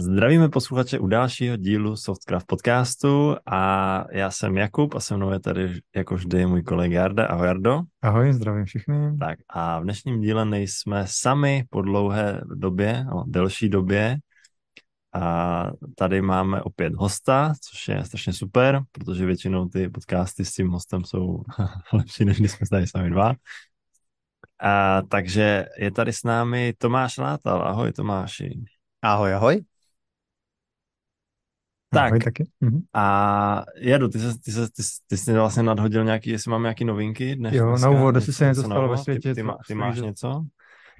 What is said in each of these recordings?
Zdravíme posluchače u dalšího dílu Softcraft podcastu a já jsem Jakub a se mnou je tady jako vždy můj kolega Jarda. Ahoj Jardo. Ahoj, zdravím všichni. Tak a v dnešním díle nejsme sami po dlouhé době, no, delší době. A tady máme opět hosta, což je strašně super, protože většinou ty podcasty s tím hostem jsou lepší, než když jsme tady sami dva. A, takže je tady s námi Tomáš Látal. Ahoj Tomáši. Ahoj, ahoj. Tak Ahoj, taky. Mhm. a Jadu, ty, se, ty, se, ty, ty jsi vlastně nadhodil nějaký, jestli máme nějaký novinky dnes, Jo, dneska, na úvod, jestli se něco stalo ve světě, Ty, ty, má, ty máš něco?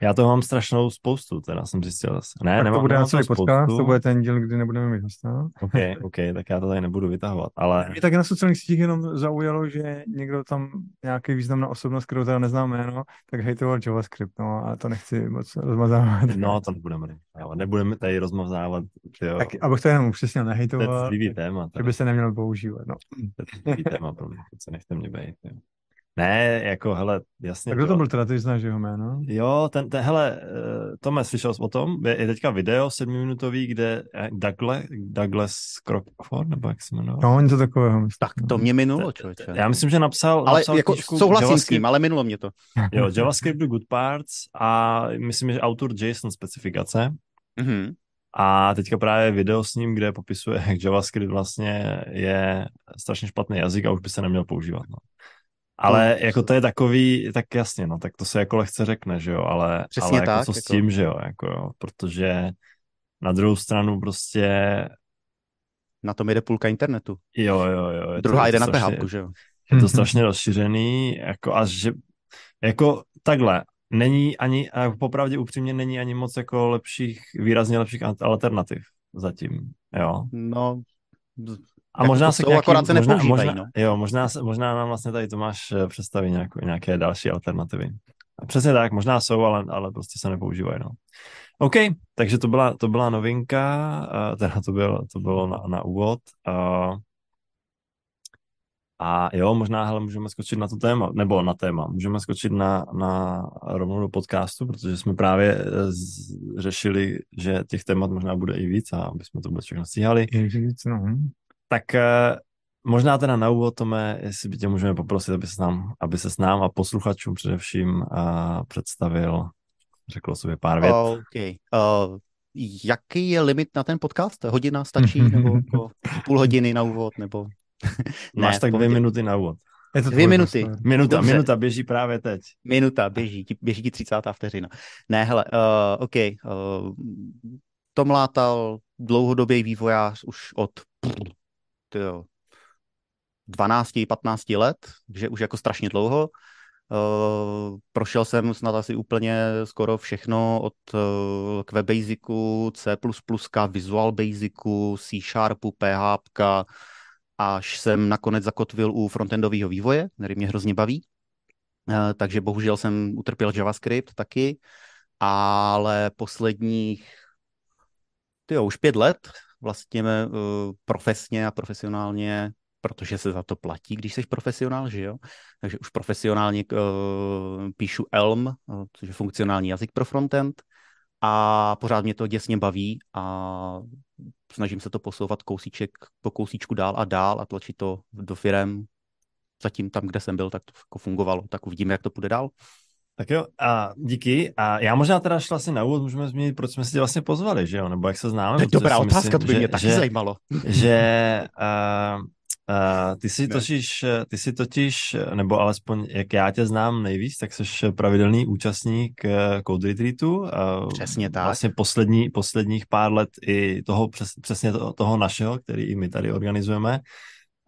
Já toho mám strašnou spoustu, teda jsem zjistil zase. Ne, Tak nemám, to bude na celý podcast, to bude ten díl, kdy nebudeme mít hosta. OK, OK, tak já to tady nebudu vytahovat, ale Mě tak na sociálních sítích jenom zaujalo, že někdo tam, nějaký významná osobnost, kterou teda neznám jméno, tak hejtoval JavaScript, no a to nechci moc rozmazávat. no, to nebudeme, jo, nebudeme tady rozmaznávat, jo, Tak, abych to jenom upřesnil, to je nehejtoval, téma, že by se neměl používat, no. to je téma pro mě, se nechte mě bejt, jo. Ne, jako, hele, jasně. Tak kdo to byl teda, ty znáš jeho jméno? Jo, ten, ten hele, uh, Tome, slyšel jsi o tom? Je, je teďka video sedmiminutový, kde eh, Douglas, Douglas Crockford, nebo jak se jmenuje? No, něco takového. myslím. Tak to mě minulo, člověče. Já myslím, že napsal, ale napsal jako souhlasím s JavaScript, tím, ale minulo mě to. Jo, JavaScript do Good Parts a myslím, že autor JSON specifikace. Mhm. A teďka právě video s ním, kde popisuje, jak JavaScript vlastně je strašně špatný jazyk a už by se neměl používat. No. Ale To- jako to je takový, tak jasně, no, tak to se jako lehce řekne, že jo, ale, Přesně ale jako tak, co s jako- tím, že jo, jako jo, protože na druhou stranu prostě, Na tom jede půlka internetu. jo, jo, jo. je to- Druhá je jde to na strašně- PHP, že jo? Je to strašně rozšířený, jako až že, jako takhle, není ani, a popravdě upřímně není ani moc jako lepších, výrazně lepších al- alternativ zatím, jo. No, A Jako možná to se nějakým, akorát se možná, možná, no. Jo, možná, se- možná nám vlastně tady Tomáš eh, představí nějakou, nějaké další alternativy. A přesně tak, možná jsou, ale, ale prostě se nepoužívají, no. OK, takže to byla, to byla novinka, uh, teda to bylo, to bylo na, na úvod. Uh, a jo, možná hele, můžeme skočit na to téma, nebo na téma, můžeme skočit na, na rovnou do podcastu, protože jsme právě z, řešili, že těch témat možná bude i víc a aby jsme to vůbec všechno stíhali. Ježiš, no. Tak eh, možná teda na úvod, Tome, jestli by tě můžeme poprosit, aby se nám, aby se s nám a posluchačům především uh, představil, řekl o sobě pár vět. OK. Uh, jaký je limit na ten podcast? Hodina stačí? nebo jako půl hodiny na úvod? Nebo... Máš ne, tak v dvě pohodě. minuty na úvod. Je to Dvě minuty. prostor. Minuta, Dobře. minuta běží právě teď. Minuta, běží, běží ti 30. vteřina. Ne, hele, uh, OK. Uh, Tom Látal, dlouhodobý vývojář už od tyjo, 12-15 let, že už jako strašně dlouho. Uh, prošel jsem snad asi úplně skoro všechno od uh, Basicu, C++, Visual Basicu, C Sharpu, PHP, až jsem nakonec zakotvil u frontendového vývoje, který mě hrozně baví. Eh, takže bohužel jsem utrpěl JavaScript taky, ale posledních, tyjo, už pět let vlastně profesně a profesionálně, protože se za to platí, když jsi profesionál, že jo? Takže už profesionálně uh, píšu Elm, uh, což je funkcionální jazyk pro frontend a pořád mě to děsně baví a snažím se to posouvat kousíček po kousíčku dál a dál a tlačit to do firem. Zatím tam, kde jsem byl, tak to jako fungovalo. Tak uvidíme, jak to půjde dál. Tak jo, a díky. A já možná teda šla si na úvod, můžeme zmínit, proč jsme si tě vlastně pozvali, že jo? Nebo jak se známe. To je protože dobrá otázka, to by že, mě taky že, zajímalo. že uh, uh, ty si Ne. totiž, ty si totiž, nebo alespoň jak já tě znám nejvíc, tak jsi pravidelný účastník uh, Code Retreatu. Uh, Přesně tak. Vlastně poslední, posledních pár let i toho, přes, přesně toho, toho našeho, který i my tady organizujeme.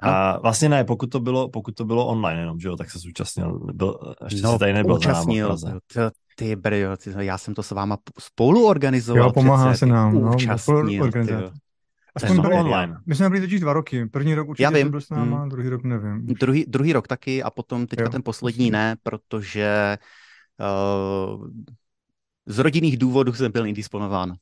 A vlastně ne, pokud to bylo, pokud to bylo online jenom, že jo, tak se zúčastnil, byl, ještě no, tady nebyl účastnil. Ty, ty brjo, ty, já jsem to s váma spolu organizoval. Jo, pomáhá přece, se nám, no, účastnil, spoluorganizátor. tyjo. Aspoň bylo online. my jsme byli totiž dva roky. První rok určitě Já vím. byl s náma, Hmm. druhý rok nevím. Druhý, druhý rok taky a potom teďka Jo. ten poslední ne, protože uh, z rodinných důvodů jsem byl indisponován.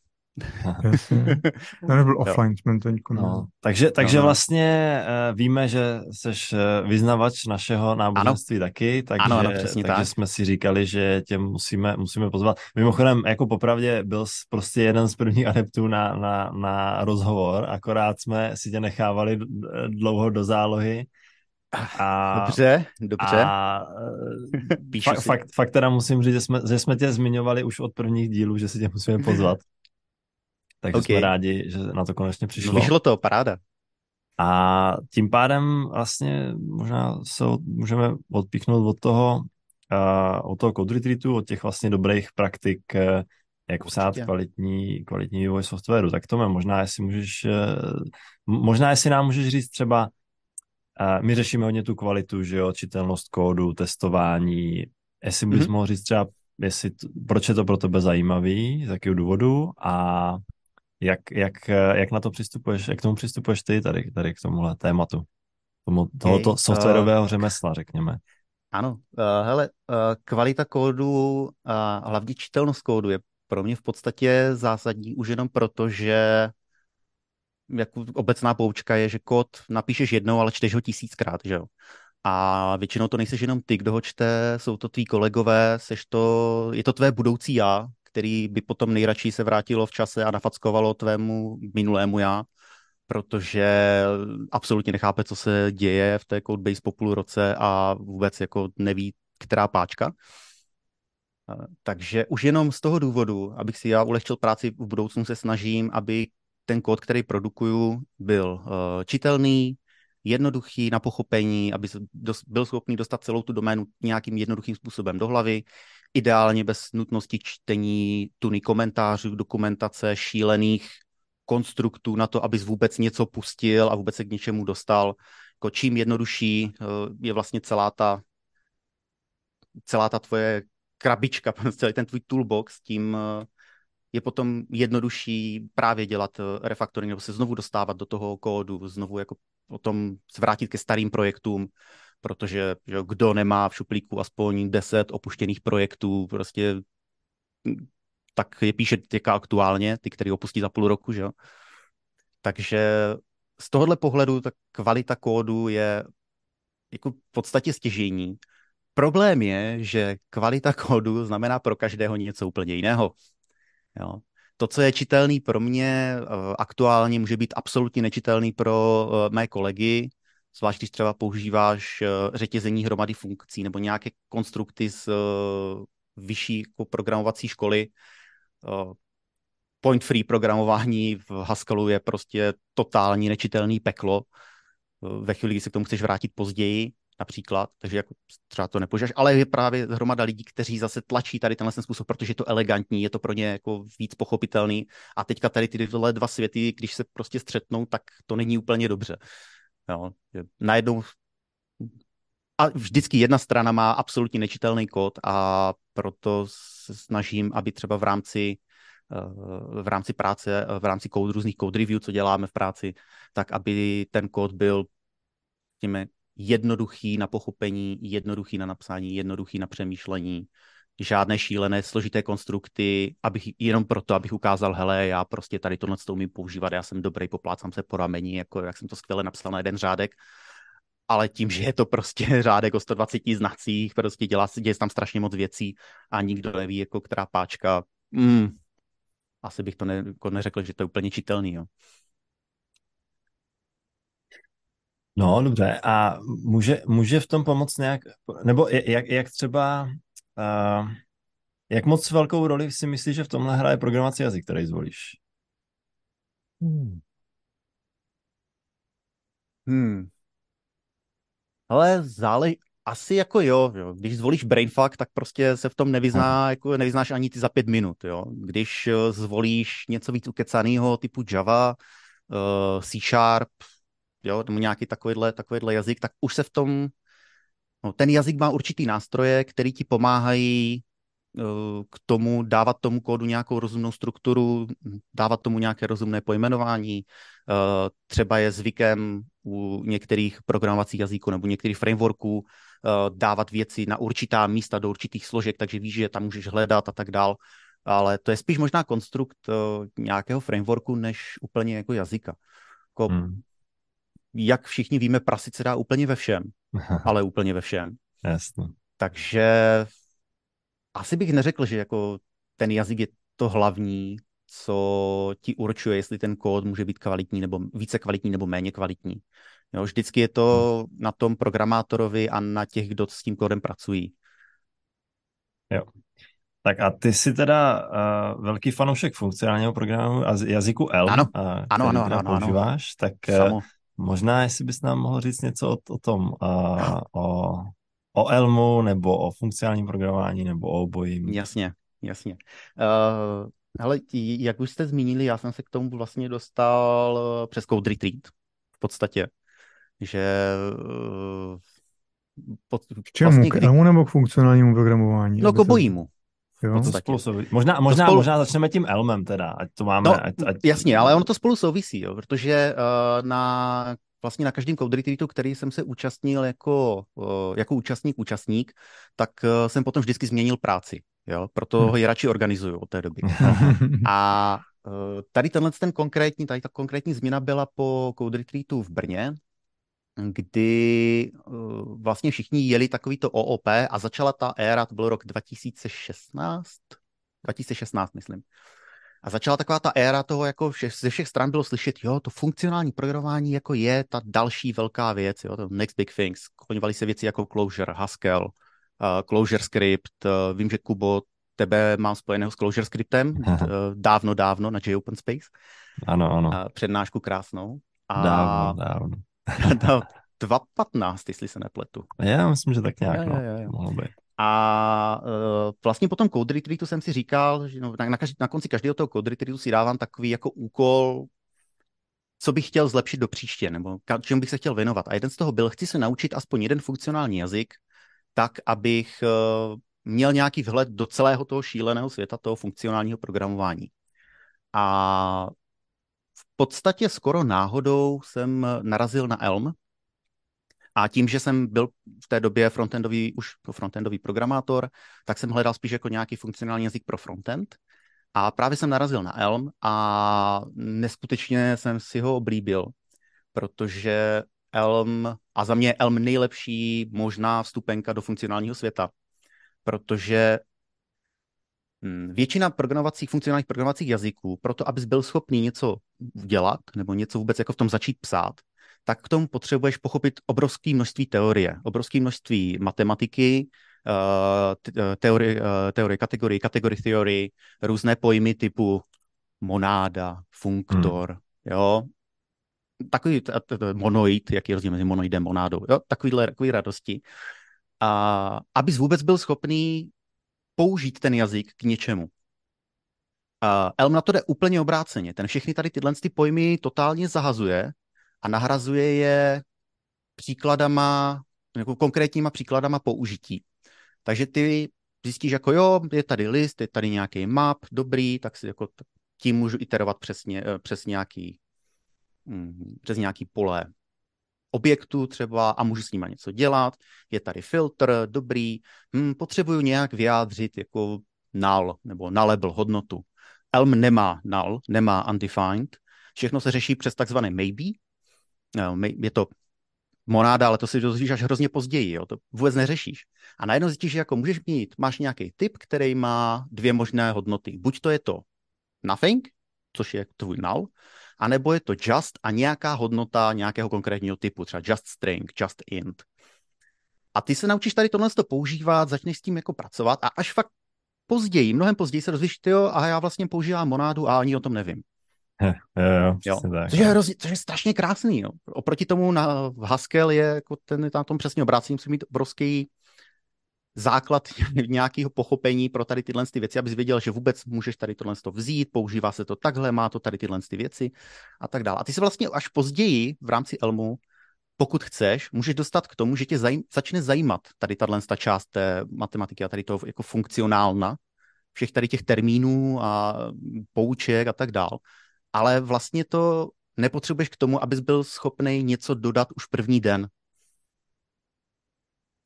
To nebyl offline, jsme to nikomu. No, takže, takže no, no. vlastně uh, víme, že jsi uh, vyznavač našeho náboženství ano. taky, takže, ano, ano, takže tak. jsme si říkali, že tě musíme, musíme pozvat. Mimochodem, jako popravdě byl jsi prostě jeden z prvních adeptů na, na, na rozhovor, akorát jsme si tě nechávali dlouho do zálohy, a, dobře, dobře. A, fa, fakt, fakt teda musím říct, že jsme, že jsme tě zmiňovali už od prvních dílů, že si tě musíme pozvat. Takže okay. jsme rádi, že na to konečně přišlo. Vyšlo to, paráda. A tím pádem vlastně možná se od, můžeme odpíchnout od toho, uh, od toho code retreatu, od těch vlastně dobrých praktik, uh, jak psát kvalitní, kvalitní vývoj softwaru. Tak to možná jestli můžeš, uh, možná jestli nám můžeš říct třeba, uh, my řešíme hodně tu kvalitu, že jo, čitelnost kódu, testování, jestli bys mm-hmm. mohl říct třeba, jestli, proč je to pro tebe zajímavý, z jakého důvodu a jak, jak, jak na to přistupuješ, jak k tomu přistupuješ ty tady, tady k tomuhle tématu? Tomu, tohoto okay, softwarového uh, řemesla, řekněme. Ano, uh, hele, uh, kvalita kódu a uh, hlavně čitelnost kódu je pro mě v podstatě zásadní už jenom proto, že jako obecná poučka je, že kód napíšeš jednou, ale čteš ho tisíckrát, že jo? A většinou to nejseš jenom ty, kdo ho čte, jsou to tví kolegové, seš to, je to tvé budoucí já, který by potom nejradši se vrátilo v čase a nafackovalo tvému minulému já, protože absolutně nechápe, co se děje v té Codebase po půl roce a vůbec jako neví, která páčka. Takže už jenom z toho důvodu, abych si já ulehčil práci v budoucnu, se snažím, aby ten kód, který produkuju, byl uh, čitelný, jednoduchý na pochopení, aby byl schopný dostat celou tu doménu nějakým jednoduchým způsobem do hlavy, ideálně bez nutnosti čtení tuny komentářů, dokumentace, šílených konstruktů na to, abys vůbec něco pustil a vůbec se k něčemu dostal. Jako čím jednodušší eh, je vlastně celá ta, celá ta tvoje krabička, celý ten tvůj toolbox, tím eh, je potom jednodušší právě dělat eh, refaktory nebo se znovu dostávat do toho kódu, znovu jako potom zvrátit ke starým projektům, protože že kdo nemá v šuplíku aspoň 10 opuštěných projektů, prostě tak je píše těka aktuálně, ty, který opustí za půl roku, že jo. Takže z tohohle pohledu ta kvalita kódu je jako v podstatě stěžení. Problém je, že kvalita kódu znamená pro každého něco úplně jiného. Jo. To, co je čitelný pro mě eh, aktuálně, může být absolutně nečitelný pro eh, mé kolegy, zvlášť když třeba používáš eh, řetězení hromady funkcí nebo nějaké konstrukty z vyšší jako programovací školy. Point free programování v Haskellu je prostě totální nečitelný peklo. Ve chvíli, kdy se k tomu chceš vrátit později, například, takže jako třeba to nepožáš, ale je právě hromada lidí, kteří zase tlačí tady tenhle ten způsob, protože je to elegantní, je to pro ně jako víc pochopitelný a teďka tady ty dva světy, když se prostě střetnou, tak to není úplně dobře. Jo, najednou a vždycky jedna strana má absolutně nečitelný kód a proto se snažím, aby třeba v rámci eh, v rámci práce, v rámci code, různých code review, co děláme v práci, tak aby ten kód byl jednoduchý na pochopení, jednoduchý na napsání, jednoduchý na přemýšlení, žádné šílené složité konstrukty, abych, jenom proto, abych ukázal, hele, já prostě tady tohle to umím používat, já jsem dobrý, poplácám se po rameni, jako jak jsem to skvěle napsal na jeden řádek, ale tím, že je to prostě řádek o 120 znacích, prostě dělá, děje tam strašně moc věcí a nikdo neví, jako která páčka, mm, asi bych to ne, jako neřekl, že to je úplně čitelný, jo. No, dobře. A může, může v tom pomoct nějak, nebo jak, jak třeba, uh, jak moc velkou roli si myslíš, že v tomhle hraje programací jazyk, který zvolíš? Hmm. Hmm. Ale zále, asi jako jo, jo, když zvolíš brainfuck, tak prostě se v tom nevyzná, jako nevyznáš ani ty za pět minut, jo. Když eh, zvolíš něco víc ukecaného typu Java, uh, C Sharp, jo, nebo nějaký takovýhle, takovýhle jazyk, tak už se v tom, no, ten jazyk má určitý nástroje, který ti pomáhají uh, k tomu dávat tomu kódu nějakou rozumnou strukturu, dávat tomu nějaké rozumné pojmenování. Uh, třeba je zvykem u některých programovacích jazyků nebo některých frameworků uh, dávat věci na určitá místa do určitých složek, takže víš, že tam můžeš hledat a tak dál. ale to je spíš možná konstrukt nějakého frameworku, než úplně jako jazyka. Jako, hmm. Jak všichni víme, prasit se dá úplně ve všem, ale úplně ve všem. Jasně. Takže asi bych neřekl, že jako ten jazyk je to hlavní, co ti určuje, jestli ten kód může být kvalitní nebo více kvalitní nebo méně kvalitní. Jo, vždycky je to hmm. na tom programátorovi a na těch, kdo s tím kódem pracují. Jo. Tak a ty jsi teda uh, velký fanoušek funkcionálního programu a jazyku L, ano. Uh, ano, ano, ano, ano, používáš, tak uh, možná jestli bys nám mohl říct něco o, o tom, uh, o, o Elmu, nebo o funkcionálním programování, nebo o obojím. Jasně, jasně. Uh, ale jak už jste zmínili, já jsem se k tomu vlastně dostal přes Code Retreat v podstatě, že uh, pod, k čemu? Vlastně, k Elmu nebo k funkcionálnímu programování? No k obojímu. Jo? To spolu souvisí. Možná, možná, spolu... možná začneme tím Elmem teda, ať to máme. No, ať, ať... Jasně, ale ono to spolu souvisí, jo, protože uh, na vlastně na každém code retreatu, který jsem se účastnil jako, uh, jako účastník, účastník, tak uh, jsem potom vždycky změnil práci, jo, proto hmm. ho ji radši organizuju od té doby. A uh, tady tenhle ten konkrétní, tady ta konkrétní změna byla po code retreatu v Brně, kdy uh, vlastně všichni jeli takovýto OOP a začala ta éra, to byl rok 2016, 2016 myslím. A začala taková ta éra toho, jako vše, ze všech stran bylo slyšet, jo, to funkcionální programování jako je ta další velká věc, jo, to next big things. Koňovaly se věci jako Clojure, Haskell, uh, Clojure Script, uh, vím, že Kubo, tebe mám spojeného s Clojure Scriptem, uh, dávno, dávno na JOpenSpace. Ano, ano. Uh, přednášku krásnou. A... Dávno, dávno. 2.15, jestli se nepletu. Já myslím, že tak nějak, jo, no, jo, jo. mohlo být. A uh, vlastně po tom code retreatu jsem si říkal, že no, na, na, každý, na konci každého toho code retreatu si dávám takový jako úkol, co bych chtěl zlepšit do příště, nebo čemu bych se chtěl věnovat. A jeden z toho byl, chci se naučit aspoň jeden funkcionální jazyk, tak, abych uh, měl nějaký vhled do celého toho šíleného světa, toho funkcionálního programování. A podstatě skoro náhodou jsem narazil na Elm, a tím, že jsem byl v té době frontendový, už frontendový programátor, tak jsem hledal spíš jako nějaký funkcionální jazyk pro frontend. A právě jsem narazil na Elm a neskutečně jsem si ho oblíbil, protože Elm, a za mě Elm nejlepší možná vstupenka do funkcionálního světa, protože většina programovacích, funkcionálních programovacích jazyků, proto abys byl schopný něco dělat, nebo něco vůbec jako v tom začít psát, tak k tomu potřebuješ pochopit obrovské množství teorie, obrovské množství matematiky, eh, eh, teorie, eh, teorie kategorii, kategorie theory, různé pojmy typu monáda, funktor, hmm. jo, takový monoid, jaký je rozdíl mezi monoidem a monádou, jo, takovýhle, takový radosti. A abys vůbec byl schopný použít ten jazyk k něčemu. Uh, Elm na to jde úplně obráceně. Ten všechny tady tyhle ty pojmy totálně zahazuje a nahrazuje je příkladama, jako konkrétníma příkladama použití. Takže ty zjistíš, jako jo, je tady list, je tady nějaký map, dobrý, tak si jako tím můžu iterovat přesně, eh, přes nějaký, mm, přes nějaký pole objektu třeba a můžu s nima něco dělat. Je tady filtr, dobrý, hm, potřebuju nějak vyjádřit jako null nebo nullable hodnotu. Elm nemá null, nemá undefined, všechno se řeší přes takzvané maybe, je to monáda, ale to si dozvíš až hrozně později, jo? to vůbec neřešíš. A najednou zjistíš, že jako můžeš mít, máš nějaký typ, který má dvě možné hodnoty. Buď to je to nothing, což je tvůj null, anebo je to just a nějaká hodnota nějakého konkrétního typu, třeba just string, just int. A ty se naučíš tady tohle používat, začneš s tím jako pracovat a až fakt později, mnohem později se dozvíš, jo, a já vlastně používám monádu a ani o tom nevím. Jo, jo, jo. Tak, což, je hrozně, což je strašně krásný. Jo. Oproti tomu na Haskell je jako ten na tom přesně obrácení, musí mít obrovský základ nějakého pochopení pro tady tyhle ty věci, abys věděl, že vůbec můžeš tady tohle vzít, používá se to takhle, má to tady tyhle ty věci a tak dále. A ty se vlastně až později v rámci Elmu, pokud chceš, můžeš dostat k tomu, že tě zajím, začne zajímat tady tahle část té matematiky a tady to jako funkcionálna, všech tady těch termínů a pouček a tak dále ale vlastně to nepotřebuješ k tomu, abys byl schopný něco dodat už první den.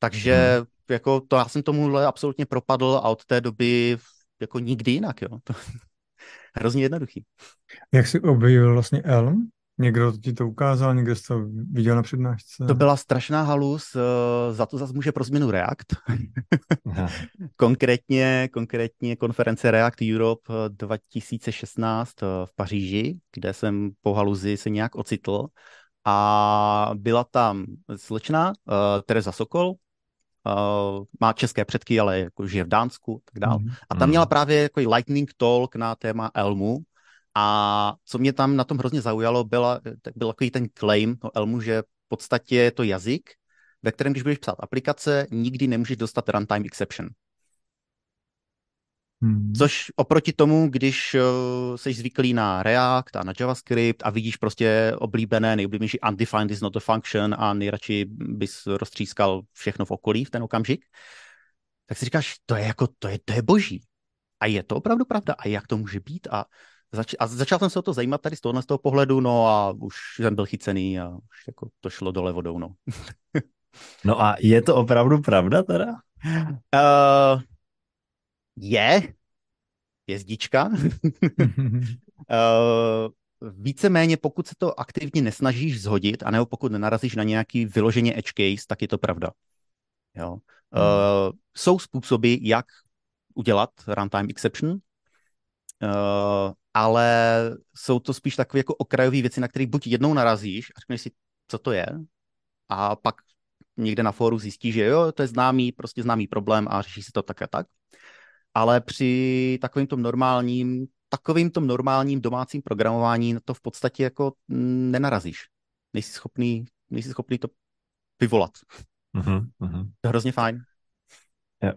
Takže hmm. jako to já jsem tomuhle absolutně propadl a od té doby jako nikdy jinak, jo. To, hrozně jednoduchý. Jak jsi objevil vlastně Elm? Někdo ti to ukázal, někdo jsi to viděl na přednášce? To byla strašná halus, uh, za to zase může pro změnu React. konkrétně, konkrétně konference React Europe 2016 eh, v Paříži, kde jsem po haluzi se nějak ocitl a byla tam slečna uh, Tereza Sokol, uh, má české předky, ale jako žije v Dánsku tak dál. Mm. A tam měla právě jako lightning talk na téma Elmu a co mě tam na tom hrozně zaujalo, byla, byl takový ten claim o Elmu, že v podstatě je to jazyk, ve kterém, když budeš psát aplikace, nikdy nemůžeš dostat runtime exception. Hmm. Což oproti tomu, když uh, jsi zvyklý na React a na JavaScript a vidíš prostě oblíbené, nejoblíbenější undefined is not a function a nejradši bys roztřískal všechno v okolí v ten okamžik, tak si říkáš, to je jako, to je, to je boží. A je to opravdu pravda? A jak to může být? A, zač- a začal jsem se o to zajímat tady z tohohle z toho pohledu, no a už jsem byl chycený a už jako to šlo dole vodou, no. no a je to opravdu pravda teda? Uh, je, jezdička. uh, víceméně, pokud se to aktivně nesnažíš zhodit, anebo pokud nenarazíš na nějaký vyloženě edge case, tak je to pravda. Jo. Uh, jsou způsoby, jak udělat runtime exception, uh, ale jsou to spíš takové jako okrajové věci, na které buď jednou narazíš a řekneš si, co to je, a pak někde na fóru zjistíš, že jo, to je známý, prostě známý problém a řeší se to tak a tak ale při takovým tom normálním, takovým tom normálním domácím programování to v podstatě jako nenarazíš. Nejsi schopný, nejsi schopný to vyvolat. Uh-huh. To je hrozně fajn. Yeah.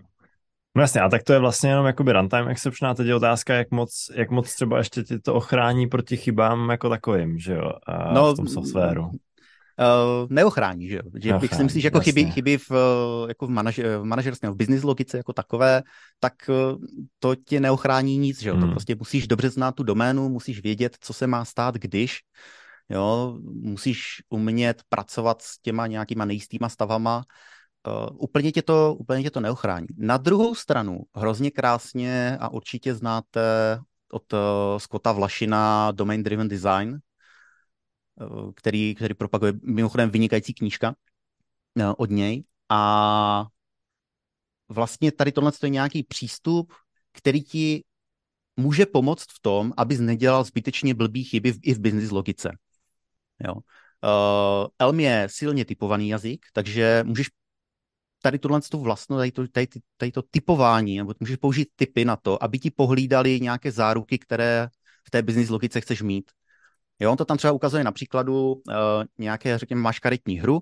No jasně, a tak to je vlastně jenom jakoby runtime exception a teď je otázka, jak moc, jak moc třeba ještě ti to ochrání proti chybám jako takovým, že jo, a no, v tom softwaru uh, neochrání, že jo? Že Neochrání, bych si myslím, že jako chyby, chyby v, jako v, manažer, v manažerském, v business logice jako takové, tak to tě neochrání nic, že jo? Hmm. To prostě musíš dobře znát tu doménu, musíš vědět, co se má stát, když, jo? Musíš umět pracovat s těma nějakýma nejistýma stavama, Uh, úplně, tě to, úplně tě to neochrání. Na druhou stranu, hrozně krásně a určitě znáte od uh, Scotta Vlašina Domain Driven Design, Eh, který, který propaguje mimochodem vynikající knížka eh, od něj a vlastně tady tohle je nějaký přístup, který ti může pomoct v tom, abys nedělal zbytečně blbý chyby i v business logice. Jo. Uh, Elm je silně typovaný jazyk, takže můžeš tady tohle tu vlastno, tady to, tady, tady to typování, nebo můžeš použít typy na to, aby ti pohlídali nějaké záruky, které v té business logice chceš mít. Jo, on to tam třeba ukazuje na příkladu uh, nějaké, řekněme, máš karetní hru,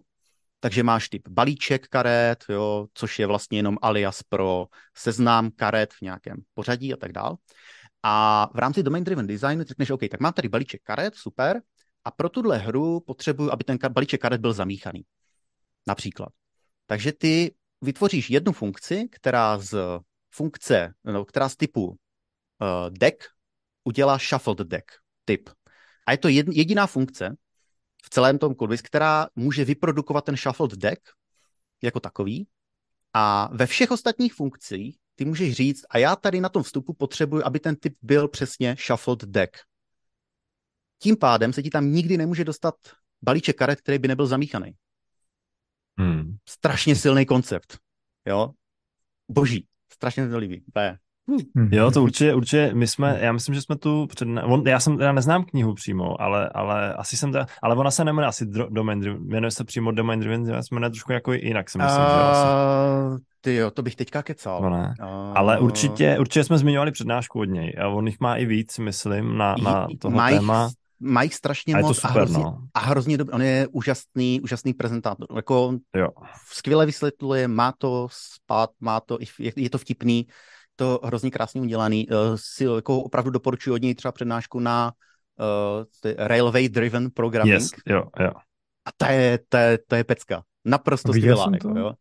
takže máš typ balíček karet, jo, což je vlastně jenom alias pro seznám karet v nějakém pořadí a tak dál. A v rámci Domain Driven Design řekneš, OK, tak mám tady balíček karet, super, a pro tuhle hru potřebuji, aby ten balíček karet byl zamíchaný. Například. Takže ty vytvoříš jednu funkci, která z funkce, no, která z typu uh, deck udělá shuffled deck typ. A je to jediná funkce v celém tom kodbase, která může vyprodukovat ten shuffled deck jako takový. A ve všech ostatních funkcích ty můžeš říct, a já tady na tom vstupu potřebuji, aby ten typ byl přesně shuffled deck. Tím pádem se ti tam nikdy nemůže dostat balíček karet, který by nebyl zamíchaný. Hmm. Strašně silný koncept. Jo? Boží. Strašně to líbí. Hmm. Jo, to určitě, určitě, my jsme, já myslím, že jsme tu před, on, já jsem, já neznám knihu přímo, ale, ale asi jsem teda, ale ona se nemenuje asi Domain Driven, jmenuje se přímo Domain Driven, já jsme trošku jako jinak, si myslím, uh, že asi. Ty jo, to bych teďka kecal. No ne. Uh, ale určitě, určitě jsme zmiňovali přednášku od něj a on jich má i víc, myslím, na, na toho má téma. Mají strašně a moc super, a hrozně, no. a hrozně dobrý. On je úžasný, úžasný prezentátor. Jako jo. skvěle vysvětluje, má to spát, má to, je, je to vtipný to hrozně krásně udělaný. Uh, si jako opravdu doporučuji od něj třeba přednášku na uh, Railway Driven Programming. Yes, jo, jo. A to je, to je, to je pecka. Naprosto skvělá. Jako, jo.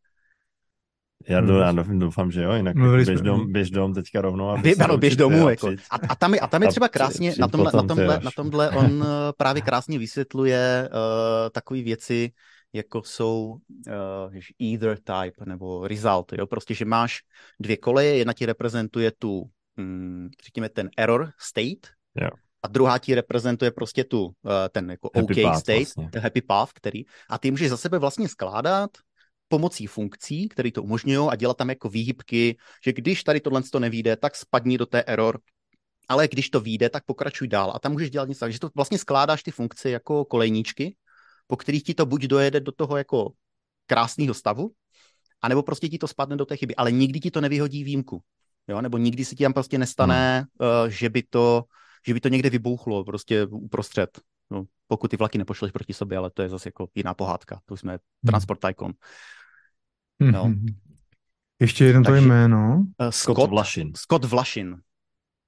Já hmm. doufám, doufám, že jo, jinak no, běž, dom, běž dom teďka rovnou. A Bě, ano, běž domů. Jako. A, a, tam je, a tam je třeba krásně, při, na, tomhle, na, tomhle, na tomhle on eh, právě krásně vysvětluje uh, takové věci, jako jsou uh, either type nebo result. Jo? Prostě, že máš dvě koleje, jedna ti reprezentuje tu mm, řekněme, ten error state, Jo. a druhá ti reprezentuje prostě tu, eh, ten jako Happy OK path state, vlastně. ten happy path, který, a ty můžeš za sebe vlastně skládat pomocí funkcí, které to umožňují a dělat tam jako výhybky, že když tady tohle to nevíde, tak spadni do té error, ale když to vyjde, tak pokračuj dál. A tam můžeš dělat něco tak, že to vlastně skládáš ty funkce jako kolejníčky, po kterých ti to buď dojede do toho jako krásného stavu, anebo prostě ti to spadne do té chyby, ale nikdy ti to nevyhodí výjimku. Jo? Nebo nikdy se ti tam prostě nestane, hmm. uh, že, by to, že by to někde vybouchlo prostě uprostřed. No, pokud ty vlaky nepošleš proti sobě, ale to je zase jako jiná pohádka. To už jsme Transport Tycoon. No. Mhm. Ještě jedno to jméno. Uh, Scott Scott, Vlašin. Scott Vlašin.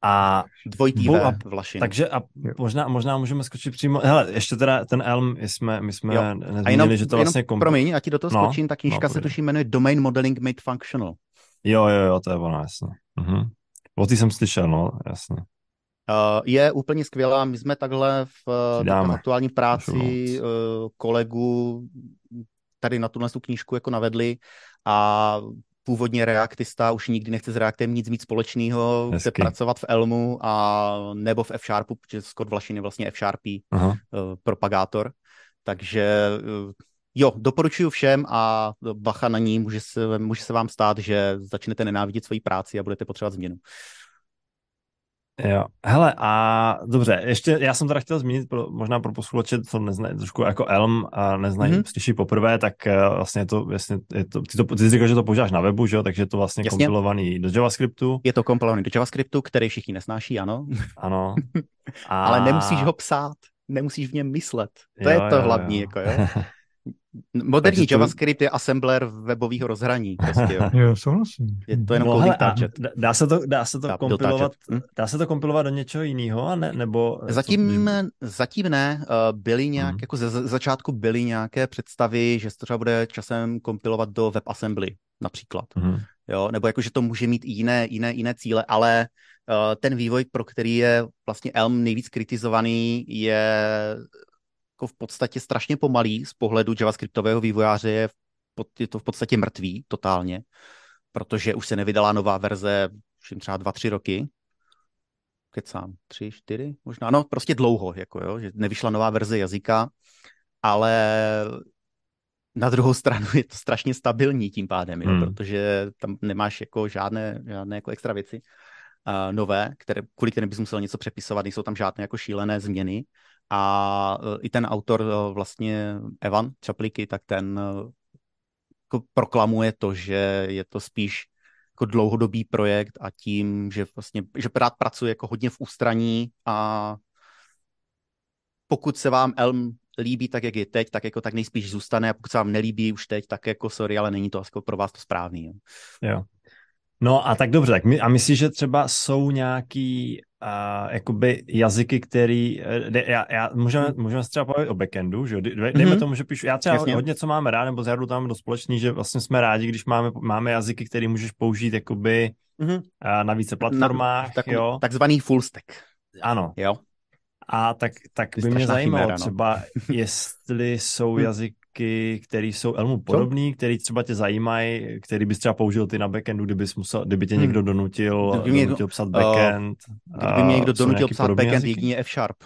A Dvojitý Bu- V a- Vlašin. takže a možná, možná můžeme skočit přímo, hele, ještě teda ten Elm, my jsme, my jsme Jo. nezmínili, a jenom, že to vlastně komp... promiň, a ti do toho No, skočím, ta knížka no, se tuším jmenuje Domain Modeling Made Functional. Jo, jo, jo, to je ono, jasně. Mhm. O ty jsem slyšel, no, jasně. Uh, je úplně skvělá. My jsme takhle v uh, Dáme. takhle aktuální práci uh, kolegu tady na tuhle tu knížku jako navedli a původně reaktista už nikdy nechce s Reactem nic mít společného, chce pracovat v Elmu a nebo v F-Sharpu, protože Scott Vlašin je vlastně F-Sharpy Aha. uh, propagátor. Takže uh, jo, doporučuji všem a bacha na ní, může se, může se vám stát, že začnete nenávidět svoji práci a budete potřebovat změnu. Jo, hele, a dobře, ještě, já jsem teda chtěl zmínit, pro, možná pro posluchače, co neznají trošku jako Elm a neznají, Mhm. mm-hmm. slyší poprvé, tak uh, vlastně je to, vlastně, je to, ty, to, ty jsi říkal, že to používáš na webu, že jo, takže je to vlastně Jasně. kompilovaný do JavaScriptu, Je to kompilovaný do JavaScriptu, který všichni nesnáší, ano, ano. A... ale nemusíš ho psát, nemusíš v něm myslet. To Jo, je to jo, hlavní, jo. jako jo. Moderní Takže to- JavaScript je assembler webového rozhraní, prostě, jo. Jo, souhlasím. Je to jenom No, hele, dá- se to, dá se to Dá- kompilovat, hm? dá se to kompilovat do něčeho jiného, a ne, nebo... co- Zatím, zatím ne, uh, byly nějak, Mhm. jako ze začátku byly nějaké představy, že se to třeba bude časem kompilovat do WebAssembly například. Mhm. jo, nebo jako, že to může mít i jiné, jiné, jiné cíle, ale uh, ten vývoj, pro který je vlastně Elm nejvíc kritizovaný, je jako v podstatě strašně pomalý z pohledu javascriptového vývojáře, je, je to v podstatě mrtvý totálně, protože už se nevydala nová verze všim třeba dva, tři roky, kecám, tři, čtyři možná, no prostě dlouho, jako jo, že nevyšla nová verze jazyka, ale na druhou stranu je to strašně stabilní tím pádem, jo, Hmm. protože tam nemáš jako žádné, žádné jako extra věci uh, nové, které, kvůli kterým bys musel něco přepisovat, nejsou tam žádné jako šílené změny a uh, i ten autor uh, vlastně Evan Čapliky, tak ten uh, jako proklamuje to, že je to spíš jako dlouhodobý projekt a tím, že vlastně, že rád pracuje jako hodně v ústraní a pokud se vám Elm líbí tak, jak je teď, tak jako tak nejspíš zůstane a pokud se vám nelíbí už teď, tak jako sorry, ale není to jako pro vás to správný. Jo. Jo. No a tak dobře, tak my, a myslíš, že třeba jsou nějaký uh, jakoby jazyky, který, eh, de, já, já, můžeme, můžeme se třeba povědět o backendu, že dejme Mhm. tomu, že píšu, já třeba Jasně. hodně co máme rád, nebo Jardou tam do společný, že vlastně jsme rádi, když máme, máme jazyky, který můžeš použít jakoby Mhm. uh, na více platformách, Tak, jo, takzvaný full stack. ano. Jo. A tak, tak by mě zajímalo chiméra, no. třeba, jestli jsou Hm. Jazyky, které jsou Elmu podobný, který třeba tě zajímají, který bys třeba použil ty na backendu, kdybys musel, kdyby tě Hm. někdo donutil, Kdyby mě donutil psat backend. Kdyby mě někdo donutil psát backend, jazyky? jedině F-Sharp.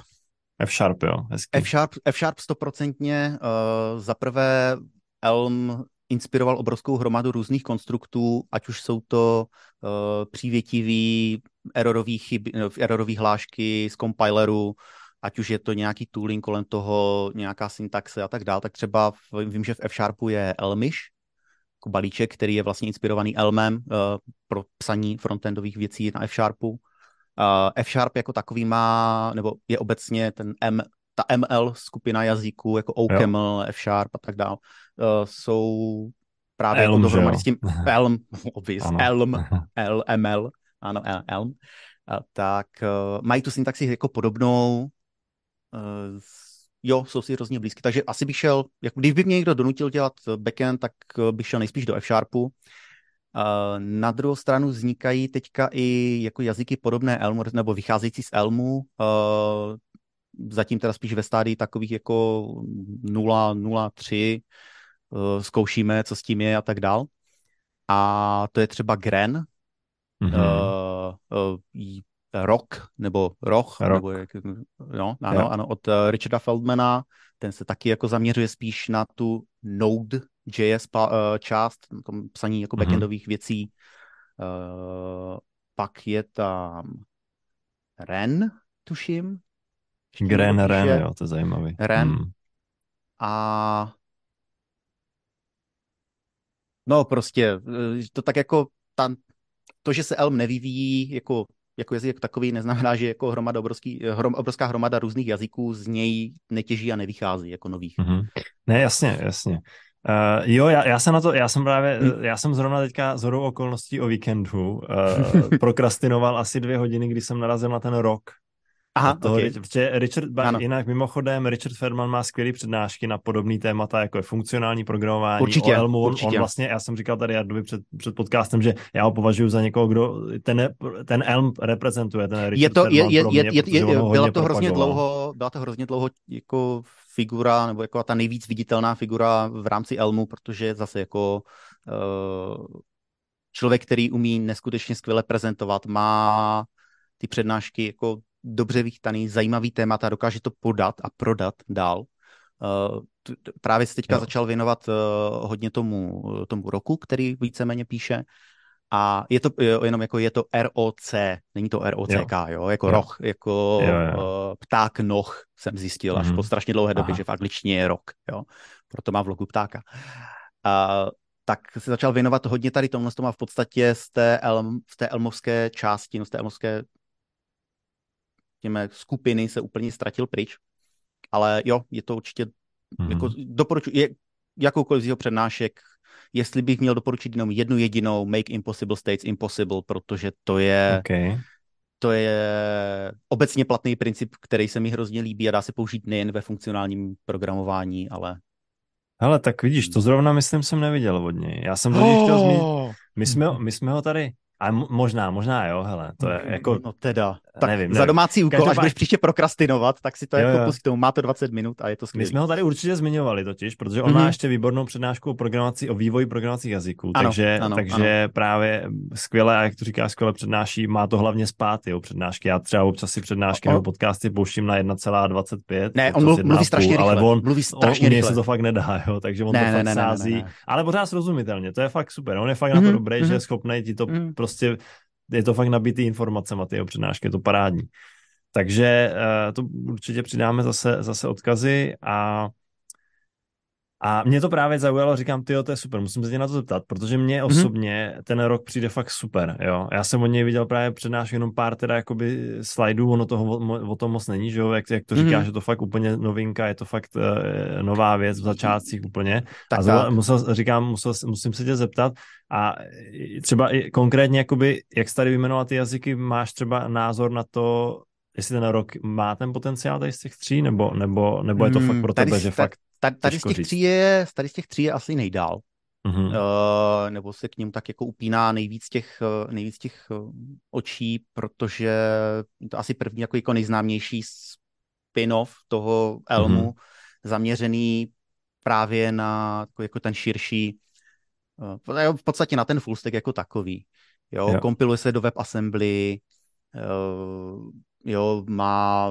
F-Sharp, jo, hezky. F-Sharp, F-Sharp stoprocentně. Uh, za prvé Elm inspiroval obrovskou hromadu různých konstruktů, ať už jsou to uh, přívětivý erorový, chyb, erorový hlášky z compileru, ať už je to nějaký tooling kolem toho, nějaká syntaxe a tak dál, tak třeba v, vím, že v F-Sharpu je Elmish, jako balíček, který je vlastně inspirovaný Elmem uh, pro psaní frontendových věcí na F-Sharpu. Uh, F-Sharp jako takový má, nebo je obecně ten M, ta ML skupina jazyků, jako OCaml, F-Sharp a tak dál, uh, jsou právě Elm, jako dohromady s tím Elm, obvious, Ano. Elm, LML, ano, El- Elm, a tak uh, mají tu syntaxi jako podobnou, jo, jsou si hrozně blízky, takže asi bych šel, jako když by mě někdo donutil dělat backend, tak uh, bych šel nejspíš do F-Sharpu. Uh, na druhou stranu vznikají teďka i jako jazyky podobné Elmu, nebo vycházející z Elmu, uh, zatím teda spíš ve stádii takových jako 0, 0, 3, uh, zkoušíme, co s tím je a tak dál. A to je třeba Gren, mm-hmm. Rock, nebo Roch, Rock. nebo jak, no, ano, ano, od uh, Richarda Feldmana, ten se taky jako zaměřuje spíš na tu Node.js pa, uh, část, na tom psaní jako mm-hmm. backendových věcí. Uh, pak je tam Ren, tuším. Gren, Ren, jo, to je zajímavý. Ren. Hmm. A no prostě, to tak jako tam, to, že se Elm nevyvíjí jako jako jazyk jako takový neznamená, že jako hromada obrovský, hrom, obrovská hromada různých jazyků z něj netěží a nevychází jako nových. Mm-hmm. Ne, jasně, jasně. Uh, jo, já, já jsem na to, já jsem právě, hmm. já jsem zrovna teďka z hodou okolností o víkendu uh, prokrastinoval asi dvě hodiny, kdy jsem narazil na ten rok Aha, toho, okay. protože Richard, ano. jinak mimochodem, Richard Ferman má skvělé přednášky na podobné témata, jako je funkcionální programování, určitě, o Elmu. Určitě. On vlastně, já jsem říkal tady Jardovi před, před podcastem, že já ho považuji za někoho, kdo ten, ten Elm reprezentuje, ten Richard je to, Ferman je, je, pro mě, je, je, je, byla to hrozně dlouho, byla to hrozně dlouho jako figura, nebo jako ta nejvíc viditelná figura v rámci Elmu, protože zase jako uh, člověk, který umí neskutečně skvěle prezentovat, má ty přednášky jako dobře vychtaný, zajímavý témata, dokáže to podat a prodat dál. Uh, právě se teďka jo. začal věnovat uh, hodně tomu, tomu roku, který víceméně píše. A je to jenom jako je to ROC, není to ROCK, jo, jo jako jo. roh, jako jo, jo. Uh, pták noh jsem zjistil až mm-hmm. po strašně dlouhé době, Aha. že v angličtině je rok, jo, proto má v logu ptáka. Uh, tak se začal věnovat hodně tady tomu, to má v podstatě z té, elm, z té elmovské části, no z té elmovské těmi skupiny se úplně ztratil pryč. Ale jo, je to určitě, mm-hmm. jako doporučuji, je, jakoukoliv z jeho přednášek, jestli bych měl doporučit jenom jednu jedinou, Make Impossible States Impossible, protože to je, okay. to je obecně platný princip, který se mi hrozně líbí a dá se použít nejen ve funkcionálním programování, ale Hele, tak vidíš, to zrovna myslím jsem neviděl od něj. Já jsem to oh! chtěl zmínit. My jsme, my jsme ho tady, a možná, možná jo, hele, to je jako... No teda, tak nevím, za domácí úkol, Každopád... až budeš příště prokrastinovat, tak si to jo, jako pustí tomu, má to 20 minut a je to skvělé. My jsme ho tady určitě zmiňovali totiž, protože on mm-hmm. má ještě výbornou přednášku o programaci, o vývoji programovacích jazyků, ano, takže, ano, takže ano. právě skvěle, a jak to říkáš, skvěle přednáší, má to hlavně spát, jo, přednášky. Já třeba občas si přednášky o, nebo podcasty pouštím na 1,25. Ne, on mluví, mluví strašně rychle, ale on, mluví strašně on, rychle. se to fakt nedá, jo, takže on ne, to ne, fakt ne, sází, ale pořád srozumitelně, to je fakt super, on je fakt na to dobrý, že je schopný ti to prostě je to fakt nabitý informacemi, ty jeho přednášky, je to parádní. Takže uh, to určitě přidáme zase, zase odkazy a a mě to právě zaujalo, říkám, ty to je super, musím se tě na to zeptat, protože mě mm-hmm. osobně ten rok přijde fakt super, jo. Já jsem od něj viděl právě přednášku jenom pár teda jakoby slajdů, ono toho o, o tom moc není, že jo, jak, jak to říká, mm-hmm. že to fakt úplně novinka, je to fakt uh, nová věc v začátcích úplně. Tak, a zvola, musel, říkám, musel, musím se tě zeptat a třeba i konkrétně jakoby, jak jsi tady vyjmenoval ty jazyky, máš třeba názor na to, jestli ten rok má ten potenciál tady z těch tří, nebo, nebo, nebo je to fakt pro tebe, tady, že fakt tady, tady z těch tří je, tady z těch tří je asi nejdál. Mm-hmm. Uh, nebo se k ním tak jako upíná nejvíc těch, uh, nejvíc těch uh, očí, protože to asi první jako, jako nejznámější spin-off toho Elmu, mm-hmm. zaměřený právě na jako, jako ten širší, uh, v podstatě na ten full stack jako takový. Jo, jo. kompiluje se do WebAssembly, uh, jo, má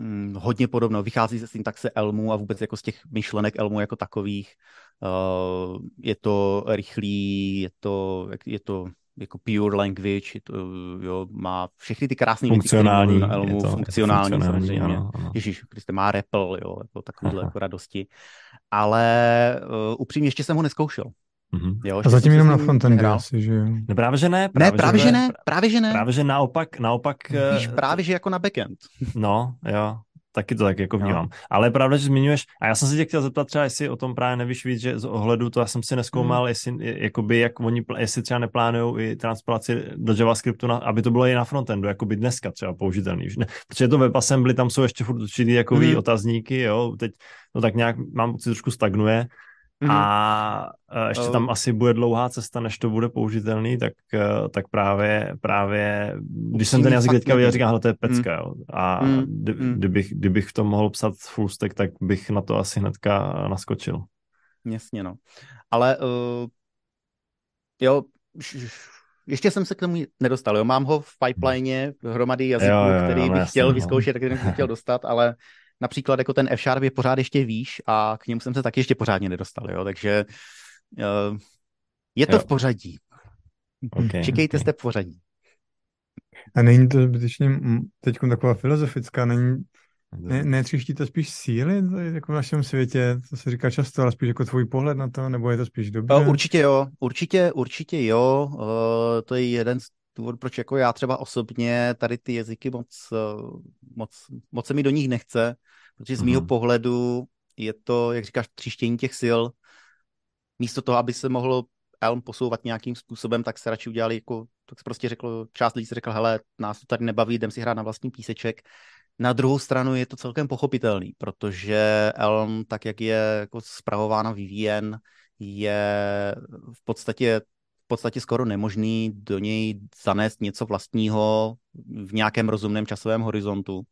hm, hodně podobno. Vychází se s tím tak se Elmu a vůbec jako z těch myšlenek Elmu jako takových. Uh, je to rychlý, je to, je to jako pure language, je to, jo, má všechny ty krásné funkcionální, věci, na Elmu, to, funkcionální, je to funkcionální samozřejmě. Ano, ano. Ježíš, Kriste, má REPL, jo, jako takovýhle jako radosti. Ale uh, upřímně ještě jsem ho neskoušel. Mm-hmm. Jo, a zatím jenom na frontendu asi, že jo? No právě, že ne. Právě, ne, právě, že, ne. Právě, že ne. Právě, že naopak, naopak... Víš, eh, právě, že jako na backend. No, jo. Taky to tak jako vnímám. No. Ale je pravda, že zmiňuješ, a já jsem se tě chtěl zeptat třeba, jestli o tom právě nevíš víc, že z ohledu to já jsem si neskoumal, mm. jestli, jakoby, jak oni, jestli třeba neplánují i transpolaci do JavaScriptu, na, aby to bylo i na frontendu, jako by dneska třeba použitelný. Ne? Protože to WebAssembly, tam jsou ještě furt určitý jako mm. otazníky, jo, teď to tak nějak, mám pocit, trošku stagnuje, Mm-hmm. A ještě tam asi bude dlouhá cesta, než to bude použitelný, tak, e, tak právě, právě když jsem ten jazyk teďka viděl, říkám, to je pecka, mm. jo. A mm. kdybych, kdybych to mohl psat full stack, tak bych na to asi hnedka naskočil. Jasně, no. Ale uh, jo, ještě jsem se k tomu nedostal, jo. Mám ho v pipeline hromady jazyků, Jo, jo, který no bych jasně, chtěl no. vyzkoušet, který bych chtěl dostat, ale například jako ten F-Sharp je pořád ještě výš a k němu jsem se taky ještě pořádně nedostal, jo. Takže uh, je to Jo. v pořadí. Okay, Čekejte, okay. jste v pořadí. A není to zbytečně teď taková filozofická, není, ne, netříští to spíš síly jako v našem světě, to se říká často, ale spíš jako tvůj pohled na to, nebo je to spíš dobře? Uh, určitě jo, určitě, určitě jo. Uh, to je jeden z důvodů, proč jako já třeba osobně tady ty jazyky moc, uh, moc, moc se mi do nich nechce, protože z mýho Mhm. pohledu je to, jak říkáš, tříštění těch sil. Místo toho, aby se mohlo Elm posouvat nějakým způsobem, tak se radši udělali jako, tak se prostě řeklo, část lidí si řekla, hele, nás to tady nebaví, jdem si hrát na vlastní píseček. Na druhou stranu je to celkem pochopitelný, protože Elm, tak jak je jako spravováno, vyvíjen, je v podstatě, podstatě skoro nemožný do něj zanést něco vlastního v nějakém rozumném časovém horizontu.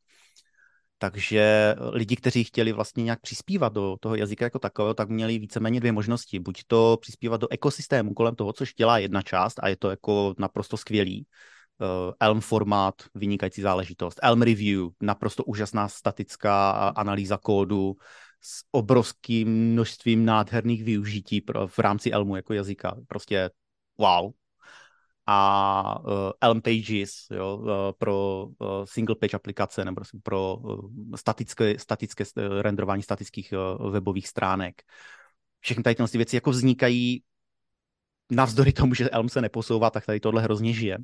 Takže lidi, kteří chtěli vlastně nějak přispívat do toho jazyka jako takového, tak měli víceméně dvě možnosti. Buď to přispívat do ekosystému kolem toho, což dělá jedna část a je to jako naprosto skvělý. Uh, Elm formát, vynikající záležitost. Elm Review, naprosto úžasná statická analýza kódu s obrovským množstvím nádherných využití pro, v rámci Elmu jako jazyka. Prostě wow, a uh, Elm Pages jo, uh, pro uh, single page aplikace nebo pro uh, statické, statické uh, renderování statických uh, webových stránek. Všechny tady tyhle věci jako vznikají navzdory tomu, že Elm se neposouvá, tak tady tohle hrozně žije.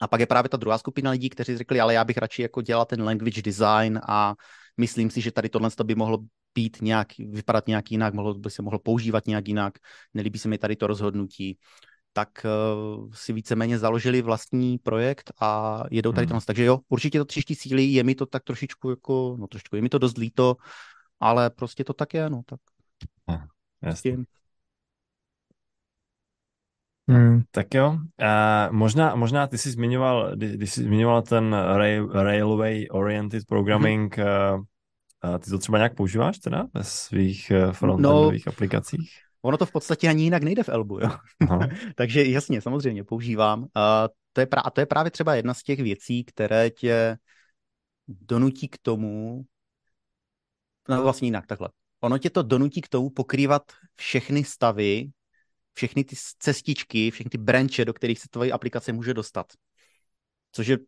A pak je právě ta druhá skupina lidí, kteří řekli, ale já bych radši jako dělal ten language design a myslím si, že tady tohle by mohlo být nějak, vypadat nějak jinak, mohlo by se mohlo používat nějak jinak, nelíbí se mi tady to rozhodnutí tak uh, si víceméně založili vlastní projekt a jedou tady Hmm. Takže jo, určitě to třeští síly, je mi to tak trošičku jako, no trošičku, je mi to dost líto, ale prostě to tak je, no tak. Jasně. Tím. Hmm. Tak jo, uh, možná, možná ty jsi zmiňoval, kdy- když jsi zmiňoval ten rail, Railway Oriented Programming, mm-hmm. uh, ty to třeba nějak používáš teda ve svých frontendových no, aplikacích? Ono to v podstatě ani jinak nejde v Elbu, jo. Aha. Takže jasně, samozřejmě používám. Uh, to je pra- a to je právě třeba jedna z těch věcí, které tě donutí k tomu, no vlastně jinak, takhle. Ono tě to donutí k tomu pokrývat všechny stavy, všechny ty cestičky, všechny ty branche, do kterých se tvoje aplikace může dostat. Což je